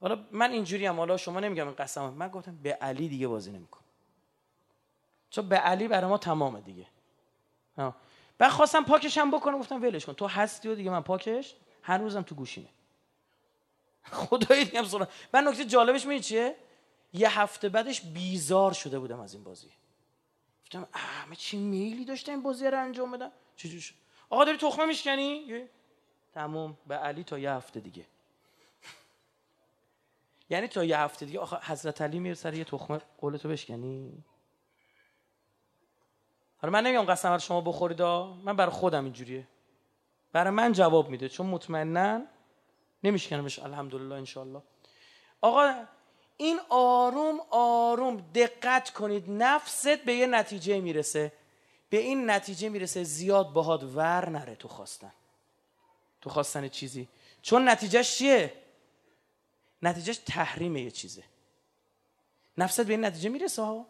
حالا من اینجوری هم حالا شما نمیگم این قسم. من گفتم به علی دیگه بازی نمی‌کنم. چون به علی برای ما تمامه دیگه. بعد خواستم پاکشم بکنم گفتم ولش کن. تو هستی و دیگه من پاکش هنوزم تو گوشیمه. خدایی دیگه سرا من نکته جالبش میگه چیه؟ یه هفته بعدش بیزار شده بودم از این بازی. گفتم اه چی میلی داشتم این بازی رو انجام بدم؟ چجوری شد؟ آقا داری تخمه میشکنی؟ تموم. به علی تا یه هفته دیگه. یعنی تا یه هفته دیگه. آخه حضرت علی میره سر یه تخمه. قولتو بشکنی؟ حالا من نمیگم قسم شما بخورید من برای خودم اینجوریه. برای من جواب میده. چون مطمئنا نمیشکنمش. الحمدلله انشالله آقا این آروم آروم دقت کنید. نفست به یه نتیجه می‌رسه. به این نتیجه می‌رسه زیاد باهات ور نره تو خواستن. تو خواستن چیزی. چون نتیجهش چیه؟ نتیجهش تحریم یه چیزه. نفست به این نتیجه می‌رسه ها.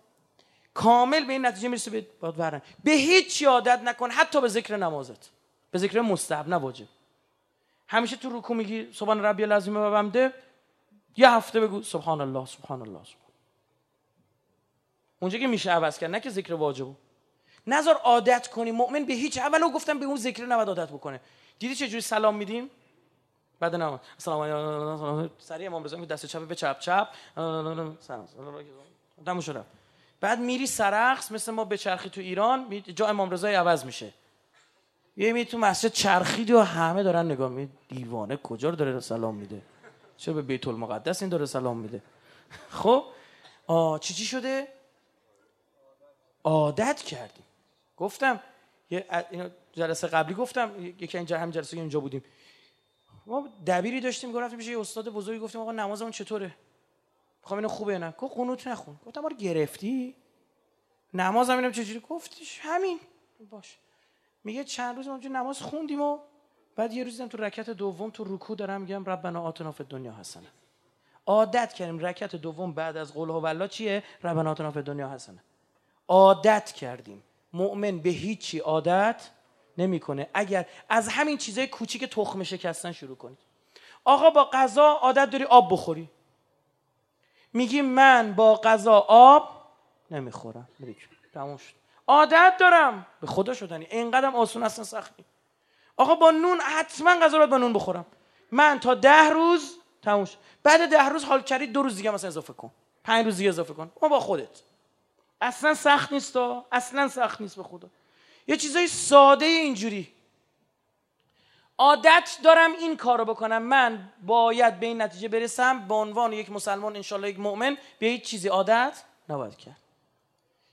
کامل به این نتیجه می‌رسه به ور به هیچ یادت نکن حتی به ذکر نمازت. به ذکر مستحب نه همیشه تو رکوع میگی سبحان ربی العظیم و بمده. یه هفته بگو سبحان الله سبحان الله سبحان اونجا که میشه عوض کرد نه که ذکر واجبو نظر عادت کنی. مؤمن به هیچ اولو گفتم به اون ذکر نباید عادت بکنه. دیدی چه جوری سلام میدیم؟ بعد نه. سلام علیکم. سریع امام رضا دست چپ به چپ چپ. سلام. شد بعد میری سرخس مثل ما به چرخی تو ایران جا امام رضا عوض میشه. یه می تو مسجد چرخید و همه دارن نگاه می دیوانه کجا رو داره سلام میده؟ چرا به بیت المقدس این داره سلام میده؟ خب؟ آ چی چی شده؟ عادت کردیم. گفتم یه جلسه قبلی گفتم یکی اینجا هم جلسه اینجا بودیم. ما دبیری داشتیم گفتیم میشه استاد بزرگی گفتیم آقا نمازمون چطوره؟ می‌خوام اینو خوبه نه؟ گفت قنوت نخون. گفتم ما گرفتی؟ نمازم اینم چجوری؟ گفتیش همین. باش. میگه چند روز اونجا نماز خوندیم و بعد یه روزی تو رکعت دوم تو رکوع دارم میگم ربنا آتنا فی دنیا حسنه. عادت کردیم رکعت دوم بعد از قول هو چیه؟ ربنا آتنا فی دنیا حسنه. عادت کردیم. مؤمن به هیچی عادت نمی‌کنه. اگر از همین چیزای کوچیک تخم شکستن شروع کنید آقا با غذا عادت داری آب بخوری. میگی من با غذا آب نمی‌خورم. تموم شد. عادت دارم. به خدا شدنی اینقدرم آسون اصلا سختی آقا با نون حتما غذا رو با نون بخورم. من تا ده روز تموش بعد ده روز حال کردی دو روز دیگه مثلا اضافه کن. پنج روز دیگه اضافه کن. ما با خودت. اصلا سخت نیست اصلا سخت نیست به خدا. یه چیزای ساده اینجوری. عادت دارم این کار رو بکنم. من باید به این نتیجه برسم. به عنوان یک مسلمان انشالله یک مؤمن به هیچ چیزی عادت نباید کرد.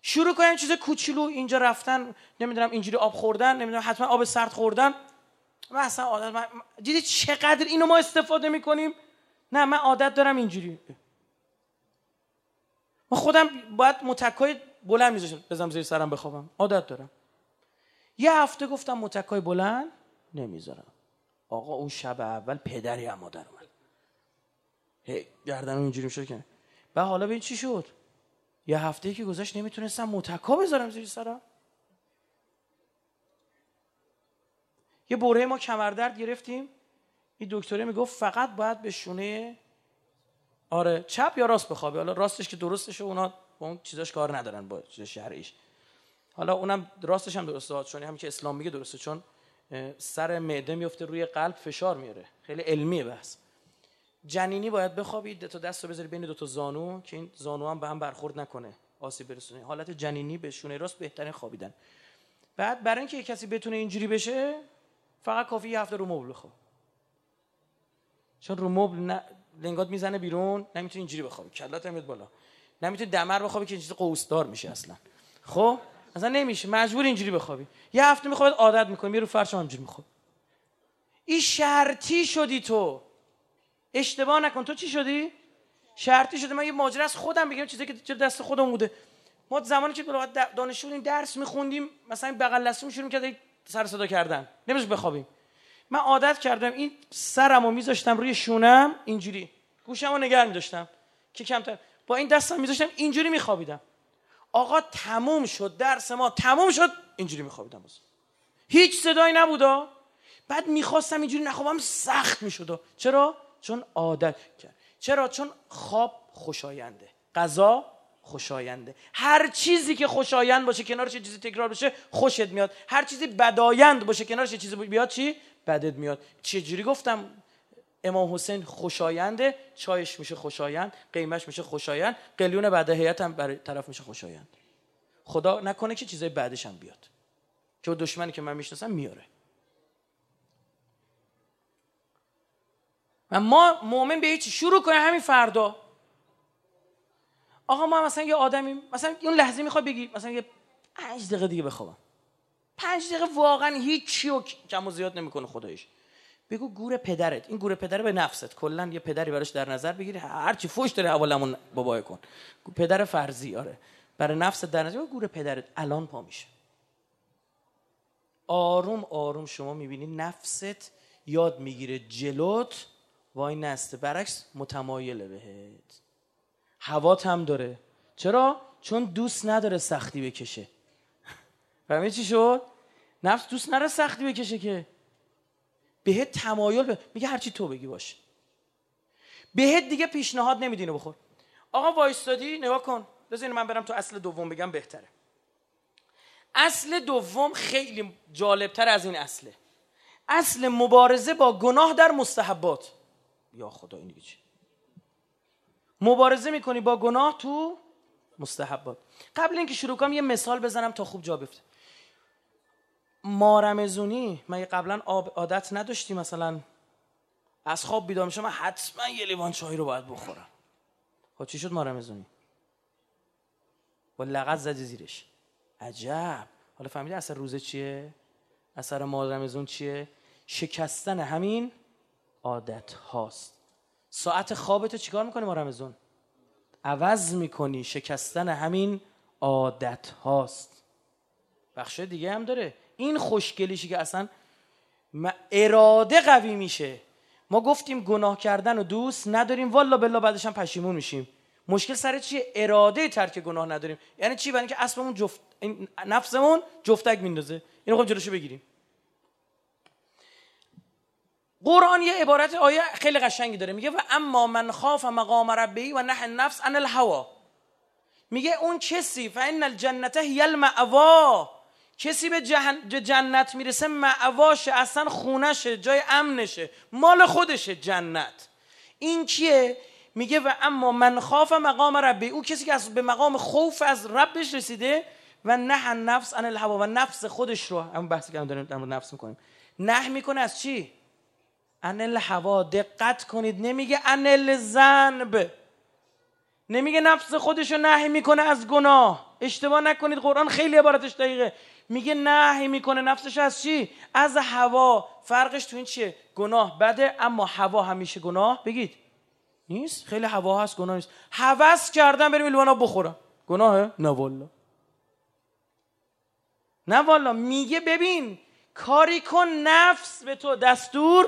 شروع کنم چیز کوچولو. اینجا رفتن نمی‌دونم اینجوری آب خوردن نمی‌دونم حتما آب سرد خوردن. من اصلا عادت من... دیدی چقدر اینو ما استفاده می‌کنیم؟ نه من عادت دارم اینجوری. من خودم باید متکای بلند میذاشم بزنم زیر سرم بخوابم. عادت دارم. یه هفته گفتم متکای بلند نمی‌ذارم. آقا اون شب اول پدری هم مادر اومد. هی گردن اینجوری می‌شد که و حالا ببین چی شد. یه هفته که گذشت نمی‌تونستم متکا بذارم زیر سرم. یه بره ما کمردرد گرفتیم. این دکتره می‌گفت فقط باید به شونه آره چپ یا راست بخوابی؟ حالا راستش که درستشه اونا با اون چیزاش کار ندارن با چیز شرعیش. حالا اونم راستش هم درسته چون همین که اسلام میگه درسته چون سر معده میفته روی قلب فشار میاره. خیلی علمیه بحث. جنینی باید بخوابید تا دست بذاری بین دو تا زانو که این زانو هم به هم برخورد نکنه آسیب برسونه. حالت جنینی به شونه راست بهترین خوابیدن. بعد برای اینکه کسی بتونه اینجوری بشه فقط کافی یه هفته رو مبل بخواب. چون رو مبل. لنگات می‌زنه بیرون نمی‌تونی اینجوری بخوابی. کلات میاد بالا. نمی‌تونی دمر بخوابی که چیز قوسدار میشه اصلا. خب؟ اصلا نمیشه. مجبور اینجوری بخوابی. یه هفته می‌خواد عادت می‌کنی یه رو فرش همینجوری میخواب این شرطی شدی تو. اشتباه نکن. تو چی شدی؟ شرطی شده من یه ماجرا از خودم بگم. چیزی که دست خودم بوده. ما زمانی که دانشجو بودیم درس میخوندیم مثلا بغل دستمون شروع کرد سر صدا کردن. نمیشه بخوابیم. من عادت کردم این سرم رو میذاشتم روی شونم اینجوری. گوشم رو نگه میداشتم. که کمتر. با این دستم میذاشتم اینجوری میخوابیدم. آقا تموم شد درس ما تموم شد اینجوری میخوابیدم هیچ صدایی نبودا بعد می‌خواستم اینجوری نخوابم سخت می‌شد چرا؟ چون عادت کرد. چرا؟ چون خواب خوشاینده. غذا خوشاینده. هر چیزی که خوشایند باشه کنارش چیزی تکرار بشه خوشت میاد. هر چیزی بدایند باشه کنارش چیزی بیاد چی؟ بدت میاد. چجوری گفتم امام حسین خوشاینده؟ چایش میشه خوشایند قیمش میشه خوشایند قلیون بعد هیئت هم برای طرف میشه خوشایند. خدا نکنه که چیزای بعدش هم بیاد. که دشمنی که من می‌شناسم میاره. و ما مؤمن به هیچ شروع کنه همین فردا. آقا ما مثلا یه آدمی مثلا اون لحظه می‌خواد بگی مثلا یه پنج دقیقه دیگه بخوابم. پنج دقیقه واقعا هیچی و زیاد نمی‌کنه خدایش بگو گور پدرت. این گور پدر به نفست. کلا یه پدری براش در نظر بگیری. هر چی فوش داره اولمون بابای کن. پدر فرضی آره. برای نفست در نظر گور پدرت الان پا میشه. آروم آروم شما می‌بینی نفست یاد می‌گیره جلوت. وای نسته. برعکس متمایله بهت. هوات هم داره. چرا؟ چون دوست نداره سختی بکشه. فهمی چی شد؟ نفس دوست نداره سختی بکشه که. بهت تمایل به میگه هرچی تو بگی باشه بهت دیگه پیشنهاد نمیدینه بخور. آقا وایستادی؟ نگاه کن. بذارین من برم تو اصل دوم بگم بهتره. اصل دوم خیلی جالبتر از این اصله. اصل مبارزه با گناه در مستحبات. یا خدا این دیگه چی؟ مبارزه می‌کنی با گناه تو مستحبات. قبل اینکه شروع کنم یه مثال بزنم تا خوب جا بیفته. مارمزونی من قبلا عادت نداشتی مثلا. از خواب بیدار میشم من حتما یه لیوان چای رو باید بخورم. خب چی شد مارمزونی با لغت زدی زیرش. عجب. حالا فهمیدی اثر روزه چیه؟ اثر مارمزون چیه؟ شکستن همین عادت هاست. ساعت خوابتو چیکار می‌کنی مارمزون عوض می‌کنی شکستن همین عادت هاست. بخش دیگه هم داره. این خوشگلیشی که اصلا اراده قوی میشه. ما گفتیم گناه کردن و دوست نداریم. والا بلا بعدش هم پشیمون میشیم. مشکل سر چیه؟ اراده ترک گناه نداریم. یعنی چی؟ برای اینکه اسبمون جفت نفسمون جفتک میندازه. اینو خب جلوشو بگیریم. قرآن یه عبارت آیه خیلی قشنگی داره. میگه و اما من خاف مقام ربی و نه نفس عن الهوا. میگه اون کسی فان الجنت هی المأوا کسی به جنت می‌رسه معواشه اصلا خونشه جای امنشه مال خودشه جنت. این کیه؟ میگه و اما من خاف مقام ربی. او کسی که از به مقام خوف از ربش رسیده و نه نفس ان الهوا و نفس خودش رو همون بحثی که داریم در نفس می‌کنیم. نه می‌کنه از چی؟ ان الهوا. دقت کنید. نمیگه ان الذنب. نمیگه نفس خودش رو نهی می‌کنه از گناه. اشتباه نکنید. قرآن خیلی عبارتش دقیقه. میگه نهی می‌کنه. نفسش از چی؟ از هوا. فرقش تو این چیه؟ گناه بده اما هوا همیشه گناه. بگید. نیست؟ خیلی هوا هست گناه نیست. هوس کردن بریم لیوانا بخورم گناهه؟ نه والا نه والا میگه ببین کاری کن نفس به تو دستور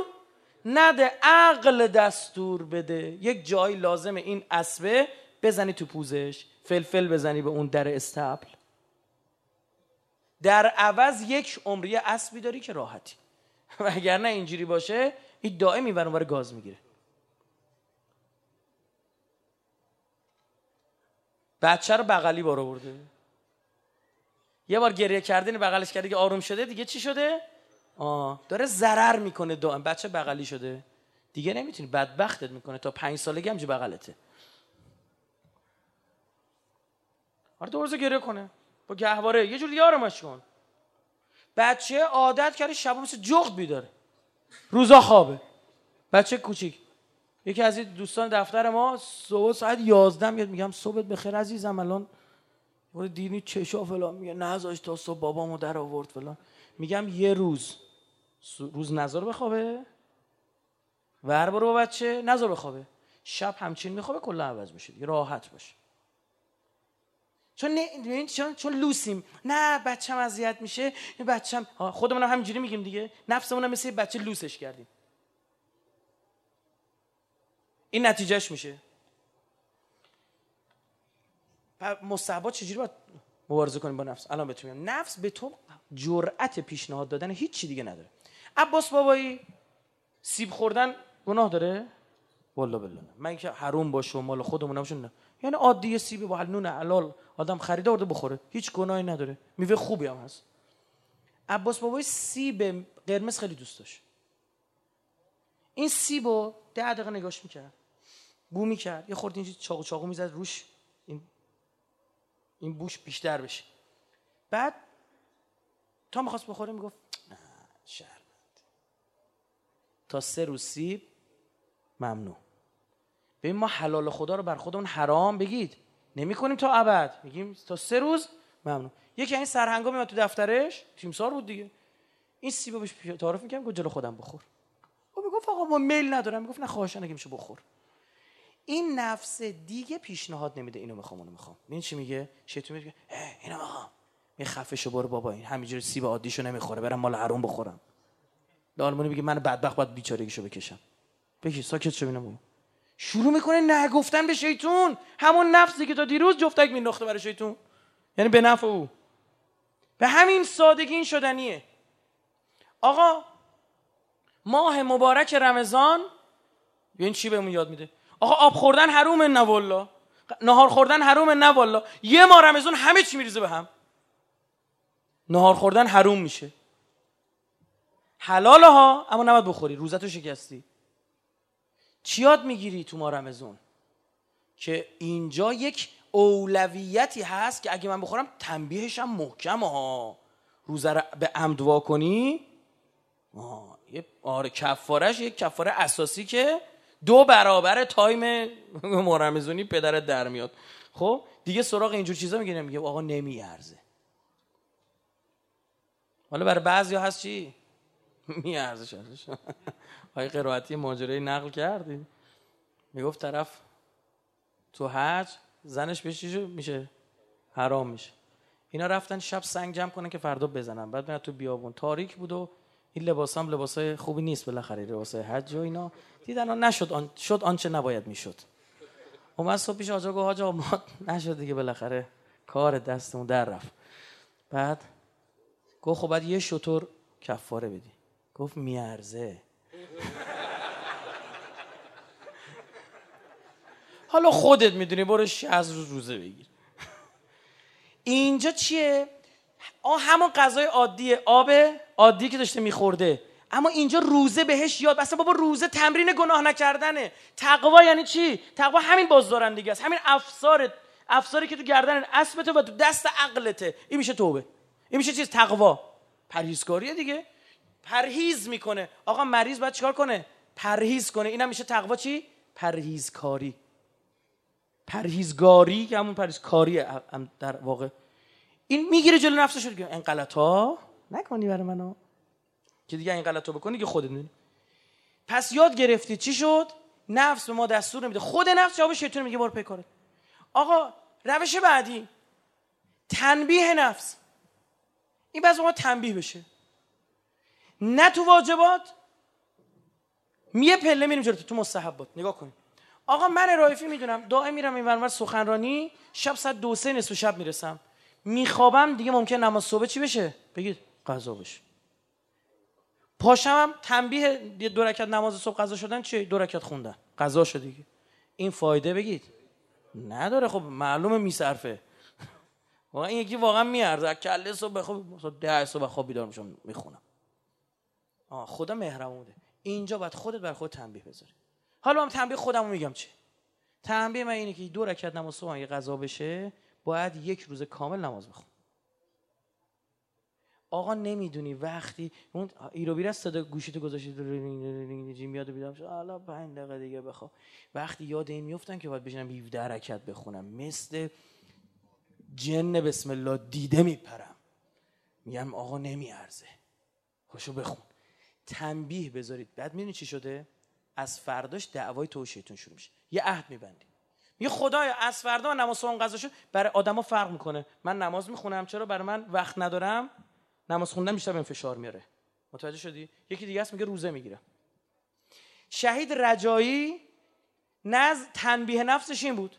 نده عقل دستور بده. یک جایی لازمه این اسبه بزنی تو پوزش. فلفل بزنی به اون در استبل. در عوض یک عمری اسبی داری که راحتی. و اگر نه اینجوری باشه این دائم این برانور گاز می‌گیره. بچه رو بغلی بارو برده یه بار گریه کرده بغلش کرده که آروم شده دیگه چی شده؟ آه داره ضرر می‌کنه دائم. بچه بغلی شده. دیگه نمی‌تونی بدبختت می‌کنه. تا پنج سالگی همجی بغلته. آره دو گریه کنه. با گهواره. یه جور دیگه آرامش کن. بچه عادت کرده شب مثل جغد بیداره. روزا خوابه. بچه کوچیک. یکی از دوستان دفتر ما صبح ساعت 11 میاد میگم صبحت بخیر عزیزم الان دینی چشا فلان میگه نذاش تا صبح بابامو در آورد فلان. میگم یه روز. روز نظر بخوابه. ور برو با بچه نظر بخوابه. شب همچین میخوابه کلا عوض میشه یه راحت باشه. چون نه چون چون لوسیم. نه بچم اذیت میشه بچم خودمون هم همینجوری میگیم دیگه. نفسمون هم مثل بچه لوسش کردیم. این نتیجهش میشه. مصحبات چجوری باید مبارزه کنیم با نفس؟ الان بهتون نفس به تو جرأت پیشنهاد دادن هیچ چی دیگه نداره. عباس بابایی سیب خوردن گناه داره؟ والله بالله. من اینکه حروم باشه مال خودمون باشه نه. یعنی عادی سیب با نون حلال آدم خریده آورده بخوره. هیچ گناهی نداره. میوه خوبی هم هست. عباس بابای سیب قرمز خیلی دوست داشت. این سیب رو ده دقیقه نگاش می‌کرد. بو می‌کرد. یه خورده اینجا چاقو چاقو می‌زد روش این این بوش بیشتر بشه. بعد تا می‌خواست بخوره می‌گفت شرمند تا سه روز سیب ممنوع. ببین ما حلال خدا رو بر خودمون حرام بگید. نمی کنیم تا ابد. میگیم تا سه روز؟ ممنون. یکی این سرهنگا میاد تو دفترش. تیمسار بود دیگه. این سیبو بهش تعارف می‌کنم گفت جلو خودم بخور. او می‌گفت آقا ما میل ندارم. می‌گفت نه خواهشان اگه میشه بخور. این نفس دیگه پیشنهاد نمیده اینو می‌خوام اونو می‌خوام. این چی میگه؟ شیطون میگه اینو می‌خوام. می خفه شو برو بابا این همینجوری سیب عادیشو نمی‌خوره برم مال حروم بخورم. دارمونی میگه من بدبخت باید بیچارگیشو بکشم. بگی ساکت شو ببینم شروع می‌کنه نگفتن به شیطون. همون نفسی که تا دیروز جفتک مینداخته برای شیطون. یعنی به نفع او. به همین سادگی این شدنیه. آقا ماه مبارک رمضان. این چی بهمون یاد میده؟ آقا آب خوردن حروم نه نهار خوردن حروم نه یه ماه رمضان همه چی میریزه به هم. نهار خوردن حروم میشه. حلاله ها اما نباید بخوری. روزتو شکستی. چی یاد می‌گیری تو ما رمزون که اینجا یک اولویتی هست که اگه من بخورم تنبیهشم محکم ها. روزه رو به عمد وا کنی؟ یه آره کفارش یک کفاره اساسی که دو برابر تایم مرمزونی پدرت در میاد. خب دیگه سراغ اینجور چیزا میگه میگه آقا نمیارزه. حالا برای بعضی هست چی؟ میارزش های قرائتی ماجرای نقل کردیم می‌گفت طرف تو حج زنش بهش میشه؟ حرام میشه. اینا رفتن شب سنگ جمع کنن که فردا بزنن. بعد تو بیابون. تاریک بود و این لباس هم لباس خوبی نیست بالاخره لباس حج و اینا. دیدن نشد آن شد آنچه نباید می‌شد. اومد صبح پیش آجا گفت حاج ما نشد دیگه بالاخره. کار دستمون در رفت. بعد گفت خب بعد یه شطور کفاره بدی. گفت میارزه. حالا خودت می‌دونی برو از روز روزه بگیر. اینجا چیه؟ آه همون غذای عادی آب عادی که داشته میخورده. اما اینجا روزه بهش یاد اصلا بابا روزه تمرین گناه نکردنه. تقوا یعنی چی؟ تقوا همین بازدارندگی است. همین افسار افساری که تو گردن اسبته و تو دست عقلته. این میشه توبه. این میشه چیز تقوا. پرهیزکاریه دیگه. پرهیز می‌کنه. آقا مریض باید چیکار کنه؟ پرهیز کنه. اینم میشه تقوا چی؟ پرهیزکاری. پرهیزگاری که همون پرهیزکاری در واقع. این می‌گیره جلو نفسش دیگه. این غلط ها نکنی برای منو. که دیگه این غلط بکنی که خودت می‌دونی. پس یاد گرفتی چی شد؟ نفس به ما دستور نمیده. خود نفس جواب شیطان میگه برو پیکاره آقا روش بعدی. تنبیه نفس. این بعض ما تنبیه بشه. نه تو واجبات میه پله میریم جلو تو مستحبات. نگاه کنید آقا من رایفی می‌دونم دائم میرم این ورور سخنرانی شب ساعت دو سه نصف شب می‌رسم. میخوابم دیگه ممکن نماز صبح چی بشه؟ بگید قضا بشه پاشم تنبیه دو رکعت نماز صبح قضا شدن چی دو رکعت خوندن. قضا شد دیگه. این فایده بگید. نداره. خب معلومه میصرفه واقعا این یکی واقعا میارزه. کله صبح بخواب ده صبح خواب بیدار میشم می‌خونم. آه خدا مهربونه. اینجا باید خودت بر خود تنبیه بذاری. حالا من تنبیه خودمو میگم چی؟ تنبیه من اینه که دو رکعت نماز صبح یه قضا بشه باید یک روز کامل نماز بخون. آقا نمی‌دونی وقتی اون ایرو بیره صدا گوشیتو گذاشتی میاد و بیدم شد. حالا 5 دقیقه دیگه بخوام وقتی یاد این میفتن که باید بشینم 17 رکعت بخونم. مثل جن بسم الله دیده میپرم. میگم آقا نمیارزه. خوشو بخون. تنبیه بذارید. بعد می‌دونی چی شده؟ از فرداش دعوای تو شروع میشه. یه عهد میبندی. میگه خدایا از فردا نماز صبح قضا شد برای آدما فرق می‌کنه. من نماز می‌خونم. چرا؟ برای من وقت ندارم. نماز خوندن بیشتر بهم فشار میاره. متوجه شدی؟ یکی دیگه است میگه روزه می‌گیره. شهید رجایی نز تنبیه نفسش این بود.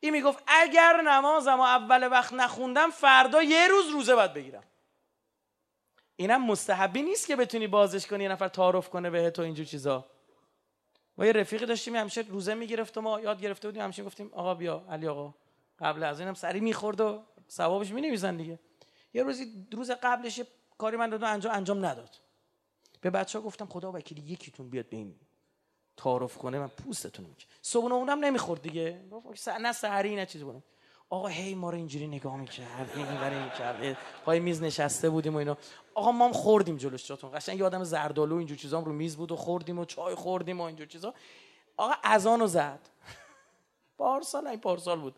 این می‌گفت اگر نمازم و اول وقت نخوندم فردا یه روز روزه باید بگیرم. اینم مستحبی نیست که بتونی بازش کنی یه نفر تعارف کنه به تو اینجور چیزا. ما یه رفیقی داشتیم همیشه روزه می‌گرفت و ما یاد گرفته بودیم همیشه گفتیم آقا بیا علی آقا قبل از اینم سری می‌خورد و ثوابش می‌نویسن دیگه. یه روزی روز قبلش کاری من دادم انجام انجام نداد. به بچه ها گفتم خدا وکیلی یکیتون بیاد به این تعارف کنه من پوستتون می‌کنم صبح اونم نمی‌خورد دیگه. نه سحری نه چیزی بودم آقا هی ما رو اینجوری نگاه می‌کرد این می‌کرد پای میز نشسته بودیم و اینا. آقا ما هم خوردیم جلوش جاتون. قشنگ یادم زردالو اینجور چیزا رو میز بود و خوردیم و چای خوردیم و اینجور چیزا. آقا اذانو زد. پارسال این پارسال بود.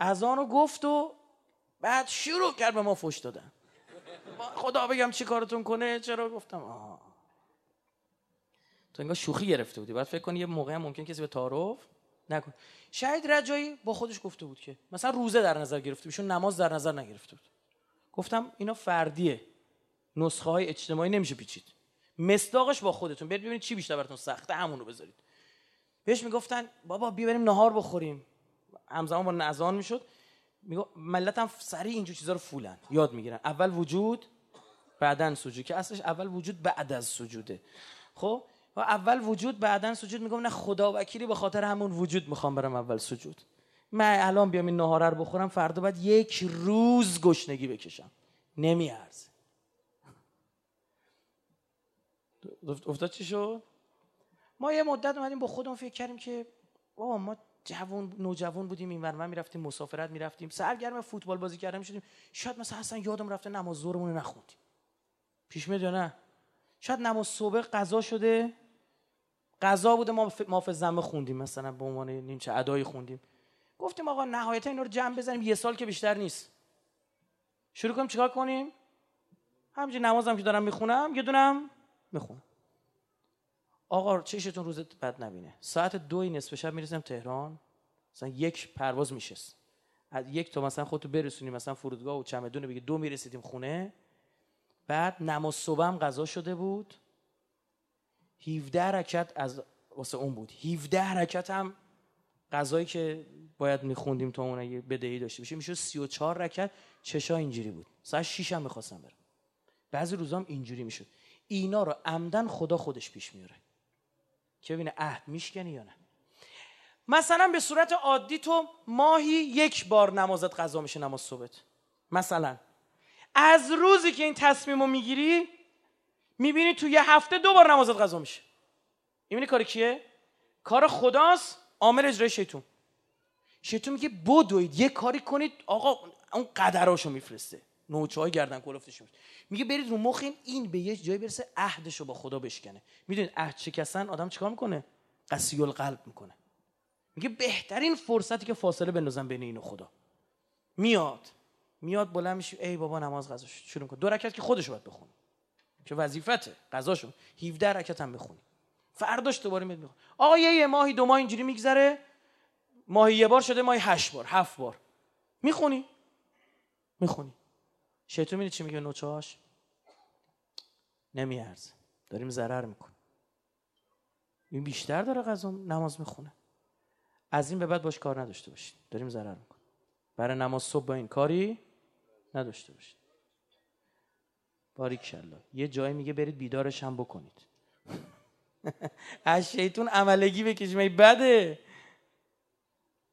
اذانو گفت و بعد شروع کرد به ما فش دادن. خدا بگم چی کارتون کنه؟ چرا؟ گفتم آه. تو انگار شوخی گرفته بودی. بعد فکر کنی یه موقع ممکن کسی به تعارف نکن. شاید رجایی با خودش گفته بود که مثلا روزه در نظر گرفته ایشون نماز در نظر نگرفته بود. گفتم اینا فردیه. نسخه های اجتماعی نمیشه پیچید. مصداقش با خودتون. برید ببینید چی بیشتر براتون سخته. همون رو بذارید. بهش می‌گفتن بابا بیا بریم نهار بخوریم. همزمان با نزان می‌شد. میگو ملت هم سریع اینجور چیزا رو فولن. یاد می‌گیرن. اول وجود بعدن سجود. که اصلش اول وجود بعد از سجوده. خب؟ و اول وجود بعدا سجود میگم نه خدا وکیلی به خاطر همون وجود می‌خوام برم اول سجود. من الان بیام این نهاره رو بخورم فردا بعد یک روز گشنگی بکشم. نمیارزه. افتاد چی شد؟ ما یه مدت اومدیم با خودمون فکر کردیم که بابا ما جوان نوجوان بودیم این ورما می‌رفتیم مسافرت می‌رفتیم سرگرم فوتبال بازی کردیم شدیم. شاید مثلا اصلا یادم رفته نماز ظهرمون رو نخوندیم. پیش میاد نه؟ شاید نماز صبح قضا شده قضا بوده ما ما زمه خوندیم مثلا به عنوان نیمچه ادایی خوندیم. گفتیم آقا نهایتا اینا رو جمع بزنیم یه سال که بیشتر نیست. شروع کنیم چیکار کنیم؟ همینجوری نمازم که دارم می‌خونم یه دونم می‌خونم. آقا چشتون روزت بد نبینه. ساعت دوی نصف شب می‌رسیم تهران مثلا یک پرواز میشست. از یک تا مثلا خودتو برسونیم مثلا فرودگاه و چمدون بگی دو می‌رسیدیم خونه. بعد نماز صبح هم قضا شده بود. 17 رکت از واسه اون بود. 17 رکت هم غذایی که باید میخوندیم تا اون اگه بدهی داشته باشیم میشه 34 رکت چشا اینجوری بود. ساعت 6 هم می‌خواستم برم. بعضی روزام اینجوری می‌شد. اینا رو عمدن خدا خودش پیش میاره که ببینه عهد میشکنی یا نه. مثلا به صورت عادی تو ماهی یک بار نمازت قضا میشه نماز صبحت. مثلا. از روزی که این تصمیم رو می‌گیری می‌بینی تو یه هفته دو بار نمازت قضا میشه. می‌بینی کار کیه؟ کار خداست عامل اجرای شیطون. شیطون میگه بدوید یه کاری کنید آقا اون قدراشو میفرسته. نوچه های گردن کلفتش میگه برید رو مخ این به یه جایی برسه عهدشو با خدا بشکنه. می‌دونید عهد شکستن آدم چیکار می‌کنه؟ قسی القلب می‌کنه. میگه بهترین فرصتی که فاصله بندازن بین این خدا. میاد. میاد بلند میشه ای بابا نماز قضا شروع کن دو رکعت که خودش باید بخونه. که وظیفته؟ قضاشو 17 رکعت هم بخونی. فرداش دوباره میاد می‌خونه. آقا یه ماهی دو ماه اینجوری میگذره. ماهی یه بار شده ماهی هشت بار هفت بار. می‌خونی؟ می‌خونی. شیطون می‌دید چی میگه نوچهاش نمیارزه. داریم ضرر می‌کنیم. این بیشتر داره غذا نماز می‌خونه. از این به بعد باش کار نداشته باشید داریم ضرر می‌کنیم. برای نماز صبح با این کاری نداشته باشید باریکشالله یه جایی میگه برید بیدارش هم بکنید. از شیطون عملگی بکشیم ای بده؟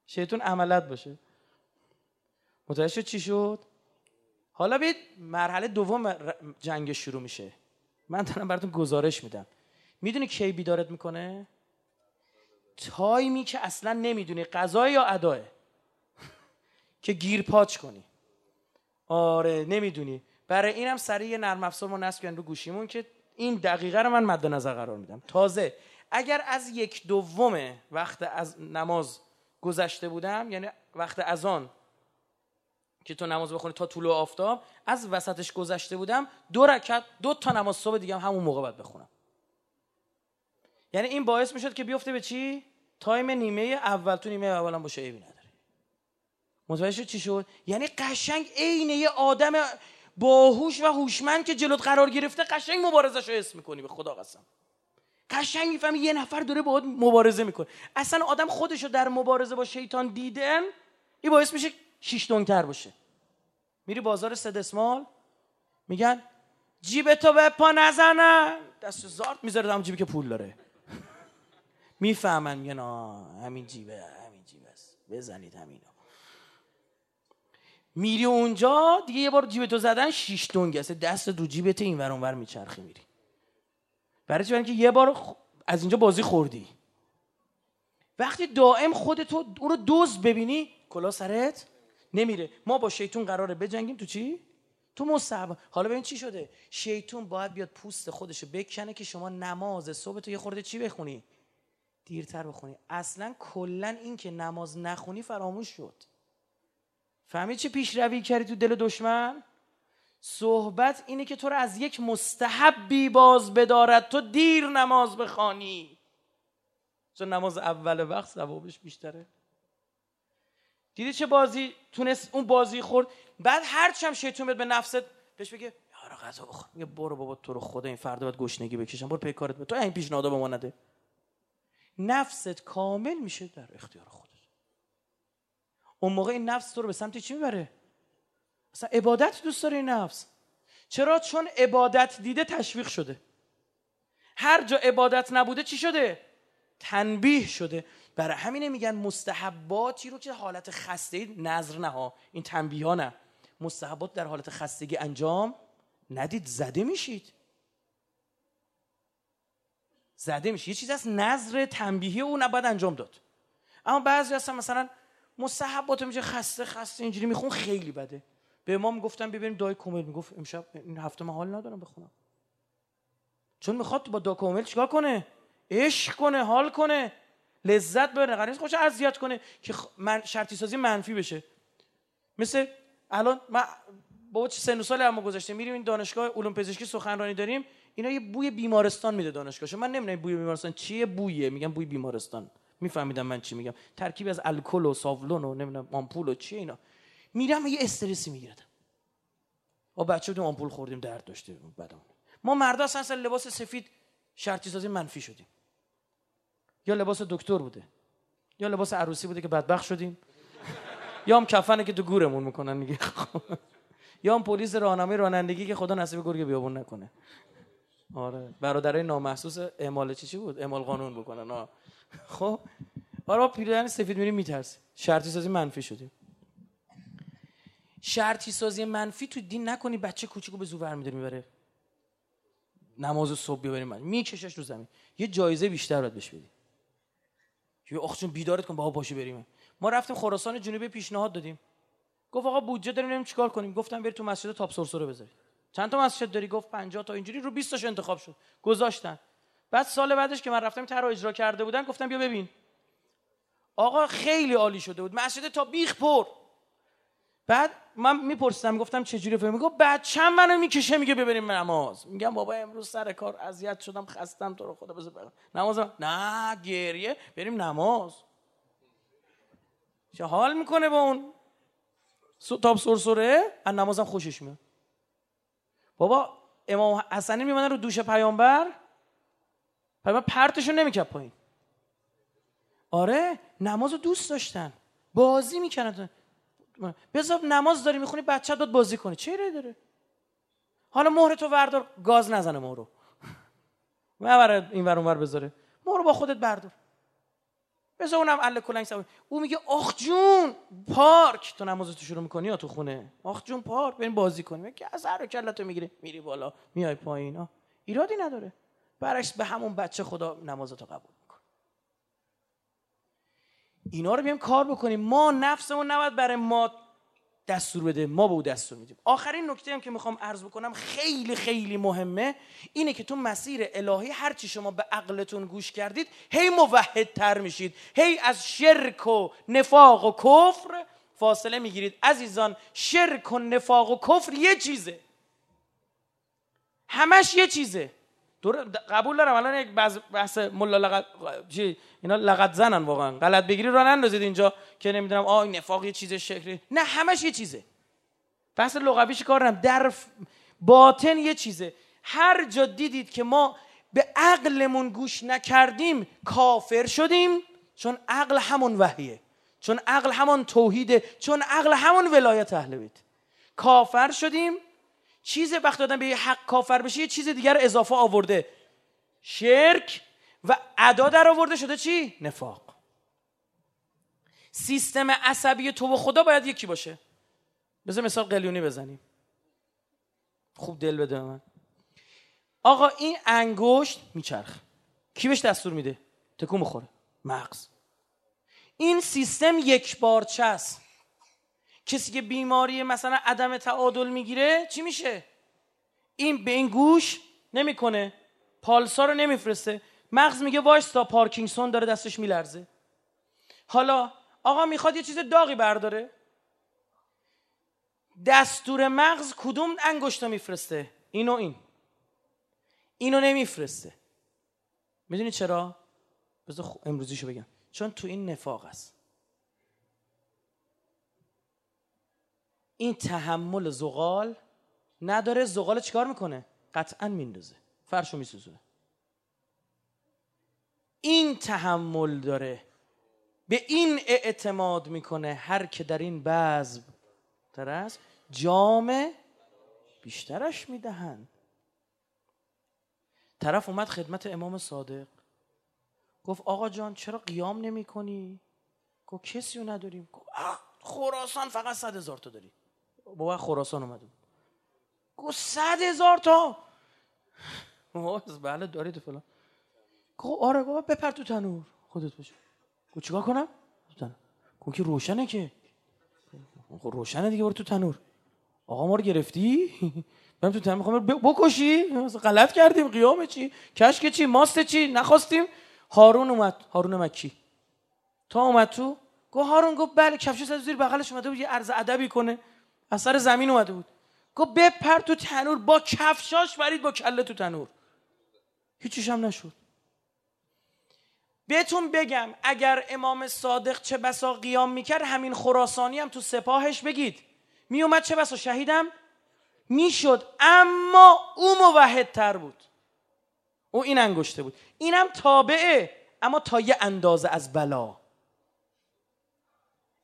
شیطون عملت باشه. متوجه چی شد؟ حالا بید مرحله دوم جنگ شروع میشه. من دارم براتون گزارش میدم. می‌دونی کی بیدارت می‌کنه؟ تایمی که اصلا نمی‌دونی قضا یا اداه؟ که گیر پاچ کنی. آره نمی‌دونی. برای اینم سریع نرم افزار ما نصب رو گوشیمون که این دقیقه رو من مد نظر قرار میدم. تازه اگر از یک دوم وقت از نماز گذشته بودم یعنی وقت از آن که تو نماز بخونی تا طلوع آفتاب از وسطش گذشته بودم دو رکعت دو تا نماز صبح دیگه هم همون موقع باید بخونم. یعنی این باعث می‌شد که بیفته به چی؟ تایم نیمه اول. تو نیمه اول هم باشه عیبی نداره متوجه چی شد؟ یعنی قشنگ عین یه آدم باهوش و هوشمند که جلوت قرار گرفته قشنگ مبارزش رو حس می‌کنی به خدا قسم. قشنگ می‌فهمی یه نفر داره باهات مبارزه می‌کنه. اصلا آدم خودشو در مبارزه با شیطان دیدن این باعث میشه شیش تر باشه. میری بازار سد اسمال میگن جیب تو به پا نزنن دست زارت می‌ذاره دم جیبی که پول داره. می‌فهمن میگن آه همین جیبه همین جیبه است. بزنید همینو. میری اونجا دیگه یه بار جیب تو زدن شیش تونگ دست دو جیبت این ور اونور میچرخی میری. برای چی؟ که یه بار از اینجا بازی خوردی. وقتی دائم خودتو اون رو دوز ببینی کلا سرت نمیره. ما با شیطون قراره بجنگیم. تو چی؟ تو مصعب. حالا ببین چی شده؟ شیطون باید بیاد پوست خودشو بکنه که شما نماز صبح تو یه خورده چی بخونی؟ دیرتر بخونی. اصلا کلا این که نماز نخونی فراموش شد. فهمید چه پیشروی کردی تو دل دشمن؟ صحبت اینه که تو رو از یک مستحبی باز بدارد. تو دیر نماز بخوانی. چون نماز اول وقت ثوابش بیشتره. دیدی چه بازی تونست اون بازی خورد؟ بعد هرچی هم شیطون به نفست بهش بگه یارو غذا بخور. میگه برو بابا تو رو خدا این فردا باید گشنگی بکشم. برو پی کارت تو این پیشنهاد به ما نده. نفست کامل میشه در اختیار خودت. اون موقع این نفس تو رو به سمت چی می‌بره؟ اصلا عبادت دوست داره این نفس. چرا؟ چون عبادت دیده تشویق شده. هر جا عبادت نبوده چی شده؟ تنبیه شده. برای همینه میگن مستحباتی رو که حالت خسته نظر نه ها. این تنبیه ها نه. مستحبات در حالت خستگی انجام ندید. زده میشید. زده میشه یه چیز از نظر تنبیهی او نباید انجام داد. اما بعضی هستن مثلا مستحبات میشه خسته خسته اینجوری میخون خیلی بده. به امام گفتم ببینیم دای کومل می‌گفت امشب این هفته من حال ندارم بخونم. چون می‌خواد با دا کومل چیکار کنه؟ عشق کنه حال کنه لذت ببره. قرار خوش اذیت کنه که من شرطی سازی منفی بشه. مثل الان من با چه سن و سال اما گذاشته میریم این دانشگاه علوم پزشکی سخنرانی داریم اینا یه بوی بیمارستان میده دانشگاه من نمی‌دونم بوی بیمارستان چیه بویه. میگم بوی بیمارستان. میفهمیدم من چی میگم. ترکیب از الکل و ساولون و نمی‌دونم آمپول و چی اینا. میرم یه استرسی میگیردم با بچه بودیم آمپول خوردیم درد داشته بعدم ما مردا اصلا لباس سفید شرطی سازی منفی شدیم. یا لباس دکتر بوده یا لباس عروسی بوده که بدبخت شدیم. یا هم کفنه که تو گورمون می‌کنن میگه. یا هم پلیس راهنمای رانندگی که خدا نصیب گرگ بیابون نکنه. آره. برادرای نامحسوس اعمال چی چی بود؟ اعمال قانون بکنن آه. خب آره پیرهن سفید میریم میترسه شرطی سازی منفی شدیم شرطی سازی منفی تو دین نکنی بچه کوچیکو به زور برمیداره می‌بره. نماز صبح بیاریم من میکشش رو زمین. یه جایزه بیشتر باید بهش بدی. یه آخ چون بیدارت کن بابا باشه بریم. ما رفتیم خراسان جنوبی پیشنهاد دادیم. گفت آقا بودجه داریم نمی‌دونم چیکار کنیم. گفتم بری تو مسجد تاپ سرسره بذاری چند تا مسجد داری؟ گفت 50 تا. اینجوری رو 20 تاش انتخاب شد. گذاشتن. بعد سال بعدش که من رفتم طرح اجرا کرده بودن گفتم بیا ببین. آقا خیلی عالی شده بود. مسجد تا بیخ پر. بعد من میپرسیدم گفتم چجوری فهمی گفت چند منو می‌کشه میگه ببریم نماز. میگم بابا امروز سر کار اذیت شدم خستم تو رو خدا بذار برم نماز نه گریه. بریم نماز. چه حال می‌کنه با اون؟ تاب سرسره؟ از نمازم خوشش میاد. بابا امام حسنی میمونه رو دوش پیامبر. پیامبر پرتشو نمی‌کرد پایین. آره نماز رو دوست داشتن. بازی می‌کنن بذار نماز داری می‌خونی بچه داد بازی کنی چه داره؟ حالا مهر تو وردار گاز نزنه مهرو. مبره این ور اونور بذاره. مهر با خودت بردار. بذار اونم ال کلنگ سوار او میگه آخ جون پارک. تو نماز تو شروع می‌کنی یا تو خونه؟ آخ جون پارک. بریم بازی کنیم. که از هر کلتو می‌گیری. میری بالا میای پایین. ایرادی نداره. برعکس به همون بچه خدا نمازتو قبول اینا رو بیام کار بکنیم. ما نفسمون نباید برای ما دستور بده. ما به او دستور میدیم. آخرین نکته هم که می‌خوام عرض بکنم خیلی خیلی مهمه اینه که تو مسیر الهی هرچی شما به عقلتون گوش کردید هی موحد تر میشید. هی از شرک و نفاق و کفر فاصله می‌گیرید. عزیزان شرک و نفاق و کفر یه چیزه. همش یه چیزه. قبول دارم. الان یک بحث ملا لغت چی؟ اینا لغت زنن واقعا. غلط بگیری رو نندازید اینجا که نمی‌دونم آ نفاق یه چیز شکلی. نه همش یه چیزه. بحث لغویش کار نم در باطن یه چیزه. هر جا دیدید که ما به عقلمون گوش نکردیم کافر شدیم چون عقل همون وحیه. چون عقل همون توحیده. چون عقل همون ولایت اهل بیت. کافر شدیم چیز وقت دادن به حق کافر بشه یه چیز دیگر اضافه آورده. شرک و ادا در آورده شده چی؟ نفاق. سیستم عصبی تو و خدا باید یکی باشه. بذار مثال قلیونی بزنیم. خوب دل بده من. آقا این انگشت میچرخ کی بهش دستور میده؟ تکون بخوره. مغز. این سیستم یک بارچه است کسی که بیماری مثلا عدم تعادل می‌گیره چی میشه؟ این به این گوش نمی‌کنه. پالسا رو نمیفرسته. مغز میگه تا پارکینگسون داره دستش میلرزه. حالا آقا می‌خواد یه چیز داغی برداره. دستور مغز کدوم انگشت میفرسته؟ اینو این. اینو نمیفرسته. می‌دونی چرا؟ بذار امروزیشو بگم. چون تو این نفاق است. این تحمل زغال نداره زغال چیکار می‌کنه؟ قطعا میندازه. فرشو میسوزونه. این تحمل داره. به این اعتماد می‌کنه هر که در این بزم تر است جام بیشترش می‌دهند طرف اومد خدمت امام صادق. گفت آقا جان چرا قیام نمی کنی؟ گفت کسی رو نداریم. گفت خراسان فقط صد هزار تا داری بابا خراسان اومده گفت صد هزار تا. بله دارید فلان. گفت آره بابا بپر تو تنور. خودت بشه گفت چیکار کنم؟ تو تنور. گفت که روشنه که. خب روشنه دیگه برو تو تنور. آقا ما رو گرفتی؟ برم تو تنور. می‌خوام بکشی؟ غلط کردیم. قیام چی؟ کشک چی؟ ماست چی؟ نخواستیم. هارون اومد. هارون مکی. تا اومد تو؟ گفت هارون گفت بله کفش زیر بغلش اومده بود یه عرض ادبی کنه. از زمین اومده بود. گفت بپر تو تنور با کفشاش برید با کله تو تنور. هیچیش هم نشد. بهتون بگم اگر امام صادق چه بسا قیام می‌کرد همین خراسانی هم تو سپاهش بگید. میومد چه بسا؟ شهیدم؟ می‌شد اما او موحد تر بود. او این انگشته بود. اینم تابعه اما تا یه اندازه از بلا.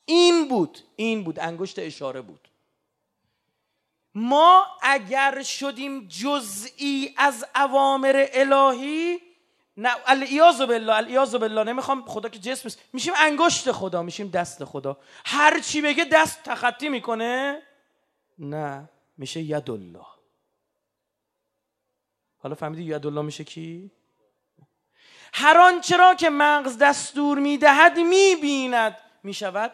این بود این بود انگشت اشاره بود. ما اگر شدیم جزئی از اوامر الهی نه الیاذ بالله الیاذ بالله نمی‌خوام خدا که جسم میشیم انگشت خدا میشیم دست خدا. هر چی بگه دست تخطی می‌کنه؟ نه میشه ید الله حالا فهمیدی ید الله میشه کی؟ هر آنچه را که مغز دستور می‌دهد می‌بیند. می‌شود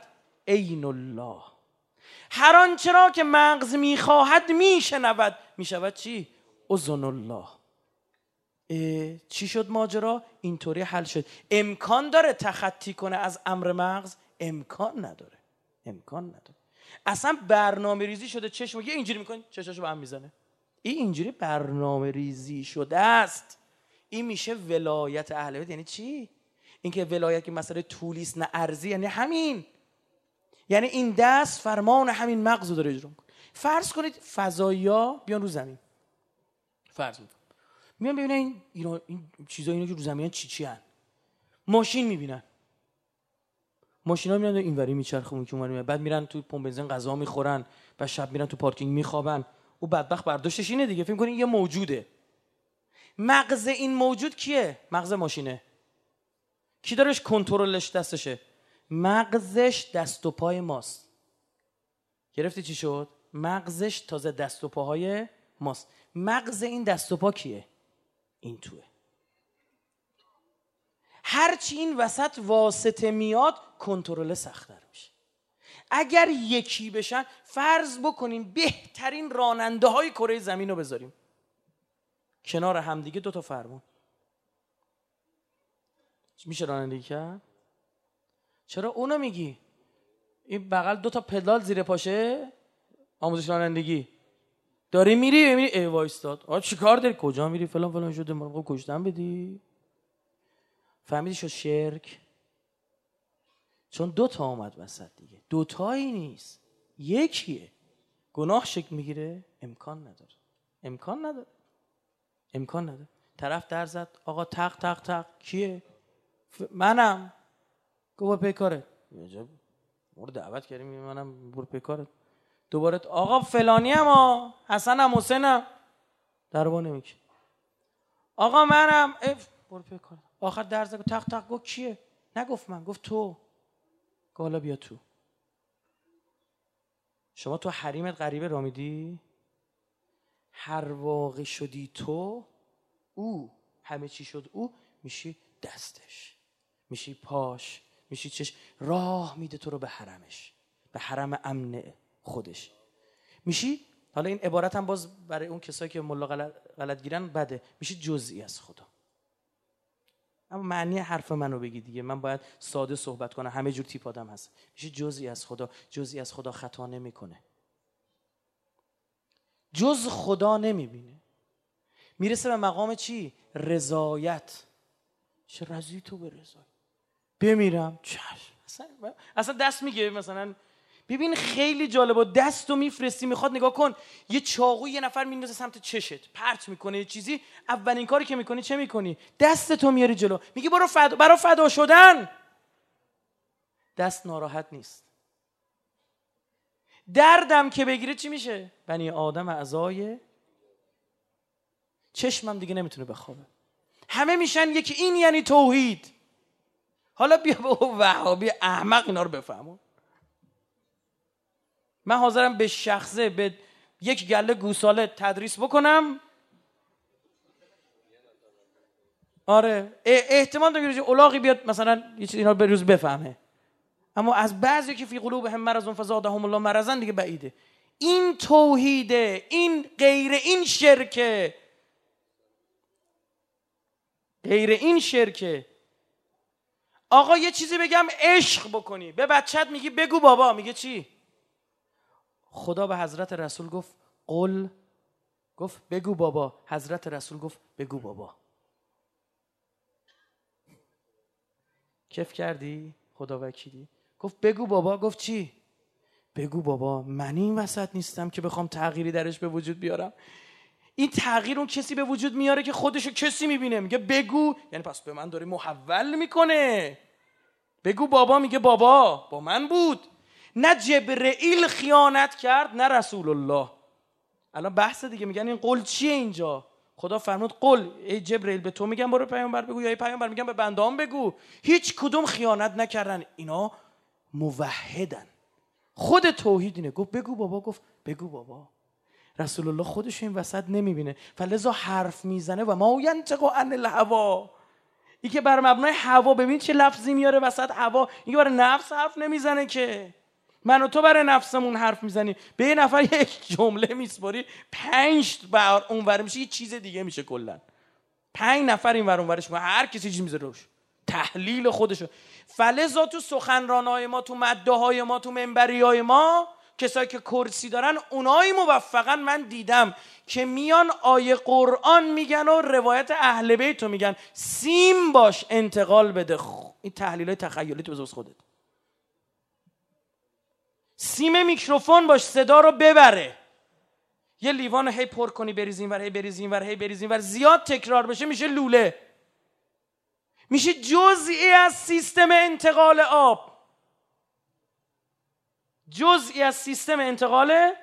عین الله. هر آنچه را که مغز می‌خواهد میشنود. می‌شود چی؟ اذن الله. چی شد ماجرا؟ اینطوری حل شد. امکان داره تخطی کنه از امر مغز؟ امکان نداره. امکان نداره. اصلا برنامه ریزی شده چشم یه اینجوری می‌کنی چشاشو به هم می‌زنه. این اینجوری برنامه ریزی شده است. این میشه ولایت اهل بیت. یعنی چی؟ اینکه ولایت که مسئله طولیست نه ارزی یعنی همین. یعنی این دست فرمان همین مغز رو داره اجرا می‌کنه. فرض کنید فضایا بیان رو زمین. فرض می‌کنم. میان ببینن این اینا این چیزا اینا که رو زمین چی چی هن. ماشین می‌بینن. ماشینا میرن اینوری میچرخه اون که بعد میرن تو پمپ بنزین غذا می‌خورن و شب میرن تو پارکینگ میخوابن. او بدبخت برداشتش اینه دیگه. فکر کنین یه موجوده. مغز این موجود کیه؟ مغز ماشینه. کی دارش کنترلش دستشه؟ مغزش دست و پای ماست. گرفتی چی شد؟ مغزش تازه دست و پاهای ماست. مغز این دست و پا کیه؟ این توه. هرچی این وسط واسطه میاد کنترل سختتر میشه. اگر یکی بشن فرض بکنیم بهترین راننده های کره زمین رو بذاریم. کنار همدیگه دو تا فرمون. میشه رانندگی کرد؟ چرا اونو میگی؟ این بغل دو تا پدال زیر پاشه؟ آموزش رانندگی. داری میری؟ میری. ای وایستاد. آ چیکار داری؟ کجا میری؟ فلان فلان شده. مرغ کشتن بدی. فهمیدی شد شرک؟ چون دو تا آمد وسط دیگه. دو تایی نیست. یکیه. گناه شکل می‌گیره. امکان نداره. امکان نداره. امکان نداره. طرف در زد. آقا تق تق تق. کیه؟ منم. گفت پی کارت دعوت کردیم منم برو پی کارت. دوباره آقا فلانی هم حسنم حسینم در نمیکن آقا منم برو پی کارت. آخر در زد تق تق گفت کیه؟ نگفت من گفت تو. حالا بیا تو. شما تو حریمت غریبه رامیدی هر واقع شدی تو او همه چی شد او میشی دستش. میشی پاش. میشی چش راه میده تو رو به حرمش به حرم امن خودش. میشی؟ حالا این عبارت هم باز برای اون کسایی که ملا غلط, گیرن بده. میشی جزئی از خدا. اما معنی حرف منو بگی دیگه. من باید ساده صحبت کنم. همه جور تیپ آدم هست. میشه جزئی از خدا. جزئی از خدا خطا نمی‌کنه. جز خدا نمی‌بینه. می‌رسه به مقام چی؟ رضایت. چه رضی تو به رضایت بمیرم. چشم. اصلا دست میگه مثلا. ببین خیلی جالبه. دست میفرستی می‌خواد نگاه کن. یه چاقو یه نفر میندازه سمت چشت. پرت می‌کنه. یه چیزی. اولین کاری که می‌کنی چه می‌کنی؟ دست تو میاری جلو. میگی برو فدا برا فدا شدن. دست ناراحت نیست. دردم که بگیره چی میشه؟ بنی آدم اعضای چشمم دیگه نمی‌تونه بخوابه. همه میشن یکی این یعنی توحید. حالا بیا به وهابی احمق اینا رو بفهمون من حاضرم به شخصه به یک گله گوساله تدریس بکنم. آره احتمال داره که اولاغی بیاد مثلا یه چیز اینا به روز بفهمه. اما از بعضی که فی قلوبهم مرض فزادهم الله مرضن دیگه بعیده. این توحیده این غیر این شرکه. غیر این شرکه. آقا یه چیزی بگم عشق بکنی. به بچت میگی بگو بابا. میگه چی؟ خدا به حضرت رسول گفت قل. گفت بگو بابا. حضرت رسول گفت بگو بابا. کف کردی؟ خدا وکیلی. گفت بگو بابا. گفت چی؟ بگو بابا من این وسط نیستم که بخوام تغییری درش به وجود بیارم. این تغییر اون کسی به وجود میاره که خودشو کسی می‌بینه. میگه بگو. یعنی پس به من داره محول می‌کنه. بگو بابا میگه بابا. با من بود. نه جبرئیل خیانت کرد نه رسول الله الان بحث دیگه میگن این قول چیه اینجا؟ خدا فرمود قل ای جبرئیل به تو میگم برو پیامبر بگو یا ای پیامبر میگم به بندام بگو. هیچ کدوم خیانت نکردن. اینا موحدن. خود توحید اینه. گفت بگو بابا گفت بگو بابا. رسول الله خودش این وسط نمی‌بینه. فلزا حرف می‌زنه و ما ینطق عن الهوا. این که بر مبنای هوا ببین چه لفظی میاره وسط هوا. این برای نفس حرف نمی‌زنه که. من و تو برای نفسمون حرف می‌زنی به یه نفر یک جمله میسپاری پنج بر اونور میشه یه چیز دیگه میشه کلا. پنج نفر این ور اونورش هر کسی چیز می‌ذاره روش. تحلیل خودشو. فلزا تو سخنرانای ما تو مده های ما تو منبری های ما کسایی که کرسی دارن اونایی موفقا من دیدم که میان آیه قرآن میگن و روایت اهل بیت رو میگن. سیم باش انتقال بده. این تحلیل های تخیلی تو خودت. سیم میکروفون باش صدا رو ببره. یه لیوان هی پر کنی بریزین ور هی بریزین ور هی بریزین ور زیاد تکرار بشه میشه لوله. میشه جزئی از سیستم انتقال آب. جزئی از سیستم انتقال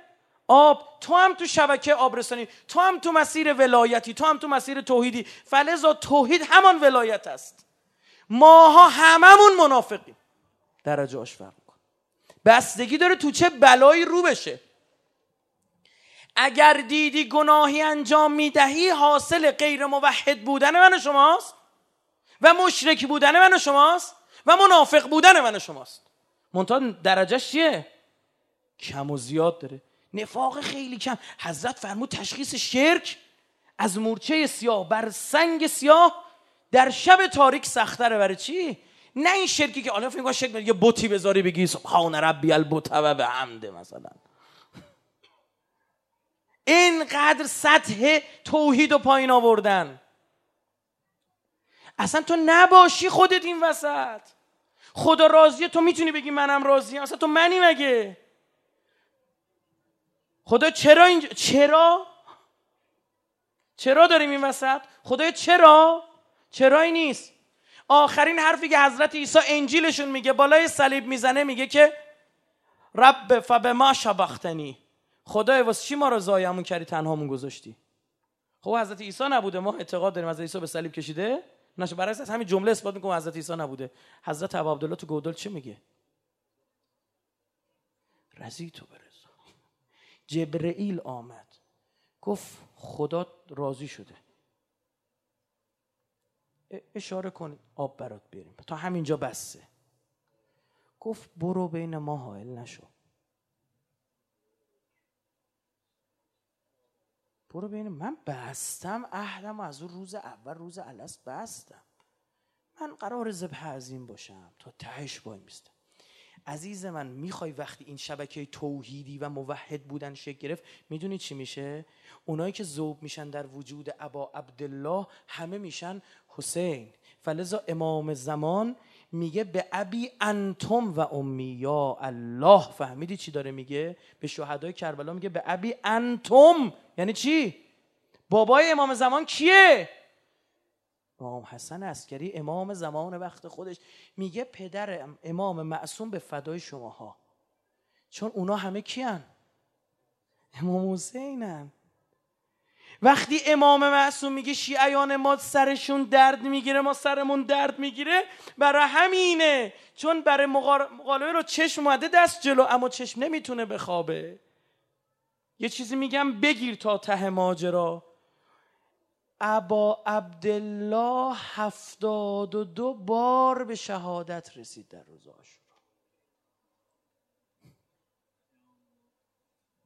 آب تو هم تو شبکه آبرسانی تو هم تو مسیر ولایتی تو هم تو مسیر توحیدی. فلزا توحید همان ولایت است. ماها هممون منافقیم. درجه آش فرق کن بستگی داره تو چه بلایی رو بشه. اگر دیدی گناهی انجام می‌دهی حاصل غیر موحد بودن من و شماست. و مشرک بودن من و شماست. و منافق بودن من و شماست. منتها درجهش چیه؟ کم و زیاد داره. نفاق خیلی کم. حضرت فرمود تشخیص شرک از مورچه سیاه بر سنگ سیاه در شب تاریک سختره. برای چی؟ نه این شرکی که حالا فکر شرک یه بوتی بذاری بگی سبحان ربی البت و به عمده مثلا. اینقدر سطح توحید و پایین آوردن. اصلا تو نباشی خودت این وسط. خدا راضیه تو می‌تونی بگی منم راضیم. اصلا تو منی مگه؟ خدا چرا اینجا چرا؟ چرا داریم این وسط؟ خدای چرا؟ چرایی نیست؟ آخرین حرفی که حضرت عیسی انجیلشون میگه بالای صلیب می‌زنه میگه که رب فبه ما شبختنی. خدای واسه چی ما رو زایمون کردی تنهامون گذاشتی؟ خب حضرت عیسی نبوده ما اعتقاد داریم. حضرت عیسی به صلیب کشیده؟ نشه برای از همین جمله اثبات می‌کنم حضرت عیسی نبوده. حضرت ابو عبدالله تو گودل چه میگه؟ رزی تو برزا جبرئیل آمد. گفت خدا راضی شده. اشاره کن آب برات بریم تا همینجا بسه. گفت برو بین ما حائل نشو. برو ببین من بستم عهدم از اون روز اول روز الست بستم. من قرار زبه عظیم باشم تا تهش وای میستم عزیز من می‌خوای وقتی این شبکه توحیدی و موحد بودن شکل گرفت می‌دونی چی میشه؟ اونایی که ذوب میشن در وجود ابا عبدالله همه میشن حسین. فلذا امام زمان میگه به ابی انتم و امی یا الله. فهمیدی چی داره میگه؟ به شهدای کربلا میگه به ابی انتم. یعنی چی؟ بابای امام زمان کیه؟ امام حسن عسکری امام زمان وقت خودش میگه پدر امام معصوم به فدای شماها. چون اونا همه کیان؟ امام حسینن. وقتی امام معصوم میگه شیعیان ما سرشون درد می‌گیره ما سرمون درد می‌گیره برای همینه. چون برای مقالبه رو چشم اومده دست جلو اما چشم نمی‌تونه بخوابه. یه چیزی میگم بگیر تا ته ماجرا. ابا عبدالله هفتاد و دو بار به شهادت رسید در روز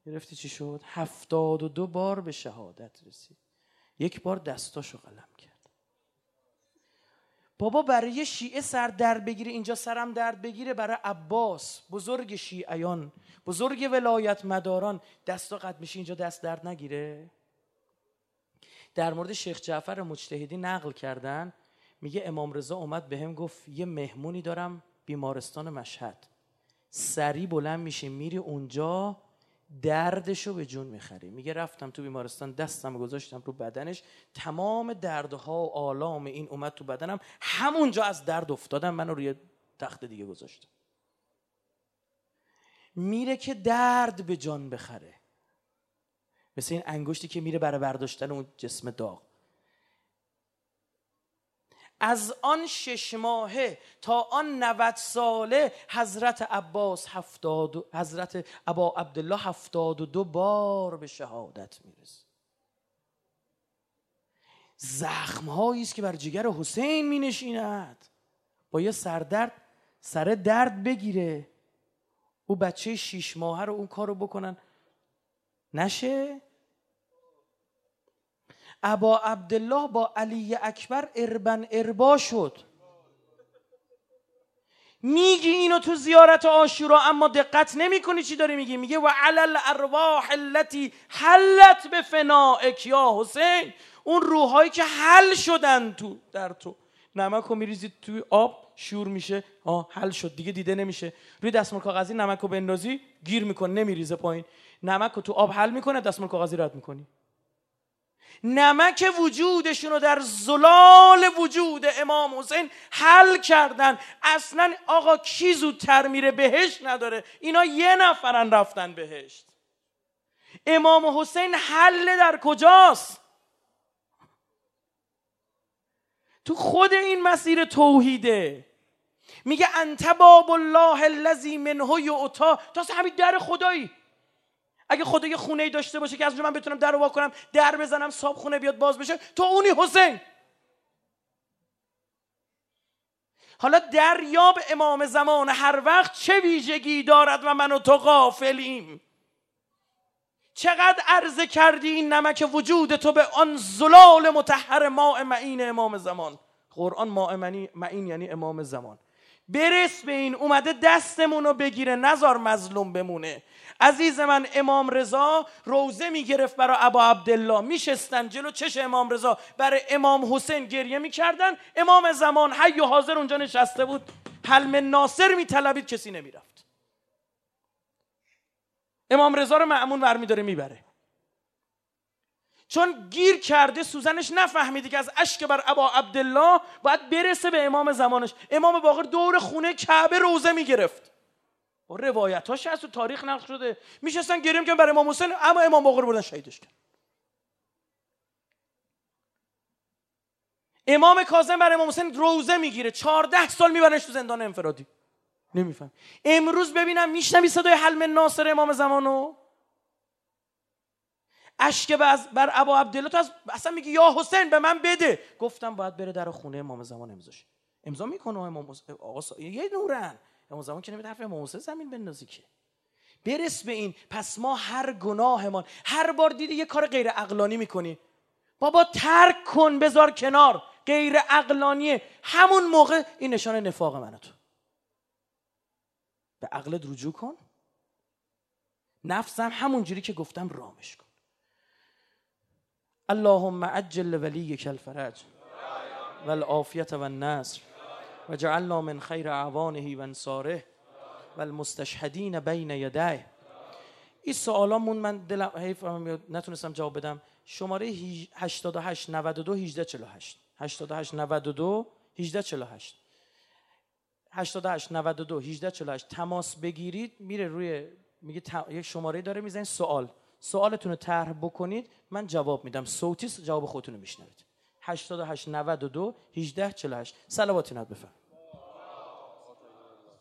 گرفتی چی شد؟ هفتاد و دو بار به شهادت رسید. یک بار دستاشو قلم کرد. بابا برای شیعه سر درد بگیره اینجا سرم درد بگیره برای عباس بزرگ شیعیان بزرگ ولایت مداران دست قد میشه اینجا دست درد نگیره؟ در مورد شیخ جعفر مجتهدی نقل کردن میگه امام رضا اومد به هم گفت یه مهمونی دارم بیمارستان مشهد. سری بلند میشه میری اونجا دردشو به جون می‌خری. میگه رفتم تو بیمارستان دستم گذاشتم رو بدنش. تمام دردها و آلام این اومد تو بدنم. همونجا از درد افتادم منو روی تخت دیگه گذاشتم. میره که درد به جان بخره. مثل این انگشتی که میره برای برداشتن اون جسم داغ. از آن شش ماهه تا آن 90 ساله حضرت عباس هفتاد حضرت ابا عبدالله هفتاد و دو بار به شهادت می‌رسه. زخم است که بر جگر حسین می نشیند با یه سردرد سر درد بگیره. او بچه شیش ماهه رو اون کارو بکنن. نشه؟ ابا عبدالله با علی اکبر اربن اربا شد. میگی اینو تو زیارت آشورا اما دقت نمی کنی چی داری میگی؟ میگه و علل ارواح التي حلت به فنائک یا حسین اون روحایی که حل شدن تو در تو. نمک رو میریزید توی آب شور میشه. آه حل شد. دیگه دیده نمیشه. روی دستمال کاغذی نمک رو بندازی گیر می‌کنه نمیریزه پایین. نمک رو تو آب حل می‌کنه دستمال کاغذی رد می‌کنی. نمک وجودشون رو در زلال وجود امام حسین حل کردن. اصلا آقا کی زودتر میره؟ بهشت نداره. اینا یه نفرن رفتن بهشت. امام حسین حل در کجاست؟ تو خود این مسیر توحیده. میگه انت باب الله الذی منه یعطا. تا همین در خدایی. اگه خدا یه خونه ای داشته باشه که از من بتونم در رو کنم در بزنم صاحب خونه بیاد باز بشه تو اونی حسین. حالا دریاب امام زمان هر وقت چه ویژگی دارد و من و تو غافلیم. چقدر عرضه کردی این نمک وجود تو به آن زلال متحر ماء معین امام زمان؟ قرآن ماء معین یعنی امام زمان. برس به این اومده دستمون رو بگیره نزار مظلوم بمونه. عزیز من امام رضا روزه می‌گرفت برای ابا عبدالله. میشستن جلو چش امام رضا. برای امام حسین گریه می‌کردن. امام زمان حی و حاضر اونجا نشسته بود. حلم ناصر میطلبید کسی نمی‌رفت. امام رضا رو معمون برمیداره می‌بره. چون گیر کرده سوزنش نفهمیده که از اشک بر ابا عبدالله باید برسه به امام زمانش. امام باقر دور خونه کعبه روزه می‌گرفت. با روایتاش هست و تاریخ نقل شده. میشستن گریم که برای امام حسین اما امام باقر بردن شهیدش کرد امام کاظم برای امام حسین روزه می‌گیره. چهارده سال میبرنش تو زندان انفرادی. نمیفهم. امروز ببینم میشنوی صدای حلم ناصر امام زمانو؟ اشک بر ابا عبدالله تو از اصلا میگی یا حسین به من بده. گفتم باید بره در خونه امام زمان امضاش امضا می‌کنه امام آقا یه نورن. امام زمان که نمیده حرف امام حسین زمین بندازی که. برس به این. پس ما هر گناهمان هر بار دیدی یه کار غیر عقلانی می‌کنی. بابا ترک کن بذار کنار. غیر عقلانیه. همون موقع این نشان نفاق من تو. به عقلت رجوع کن. نفسم همون جوری که گفتم رامش کن. اللهم عجل ولیک الفرج والعافیت و النصر. و جعلنا من خیر اعوانه و انصاره و المستشهدین بین یدیه این سوالامون من دلم حیف نتونستم جواب بدم. شماره 88 92 18 48 88 92 18 48 88 92 18 48 تماس بگیرید میره روی میگه یک شماره داره می‌زنید سوال. سوالتون رو طرح بکنید من جواب میدم. صوتی جواب خودتون رو میشنوید. 88 92 18 48 صلوات بفرمایید.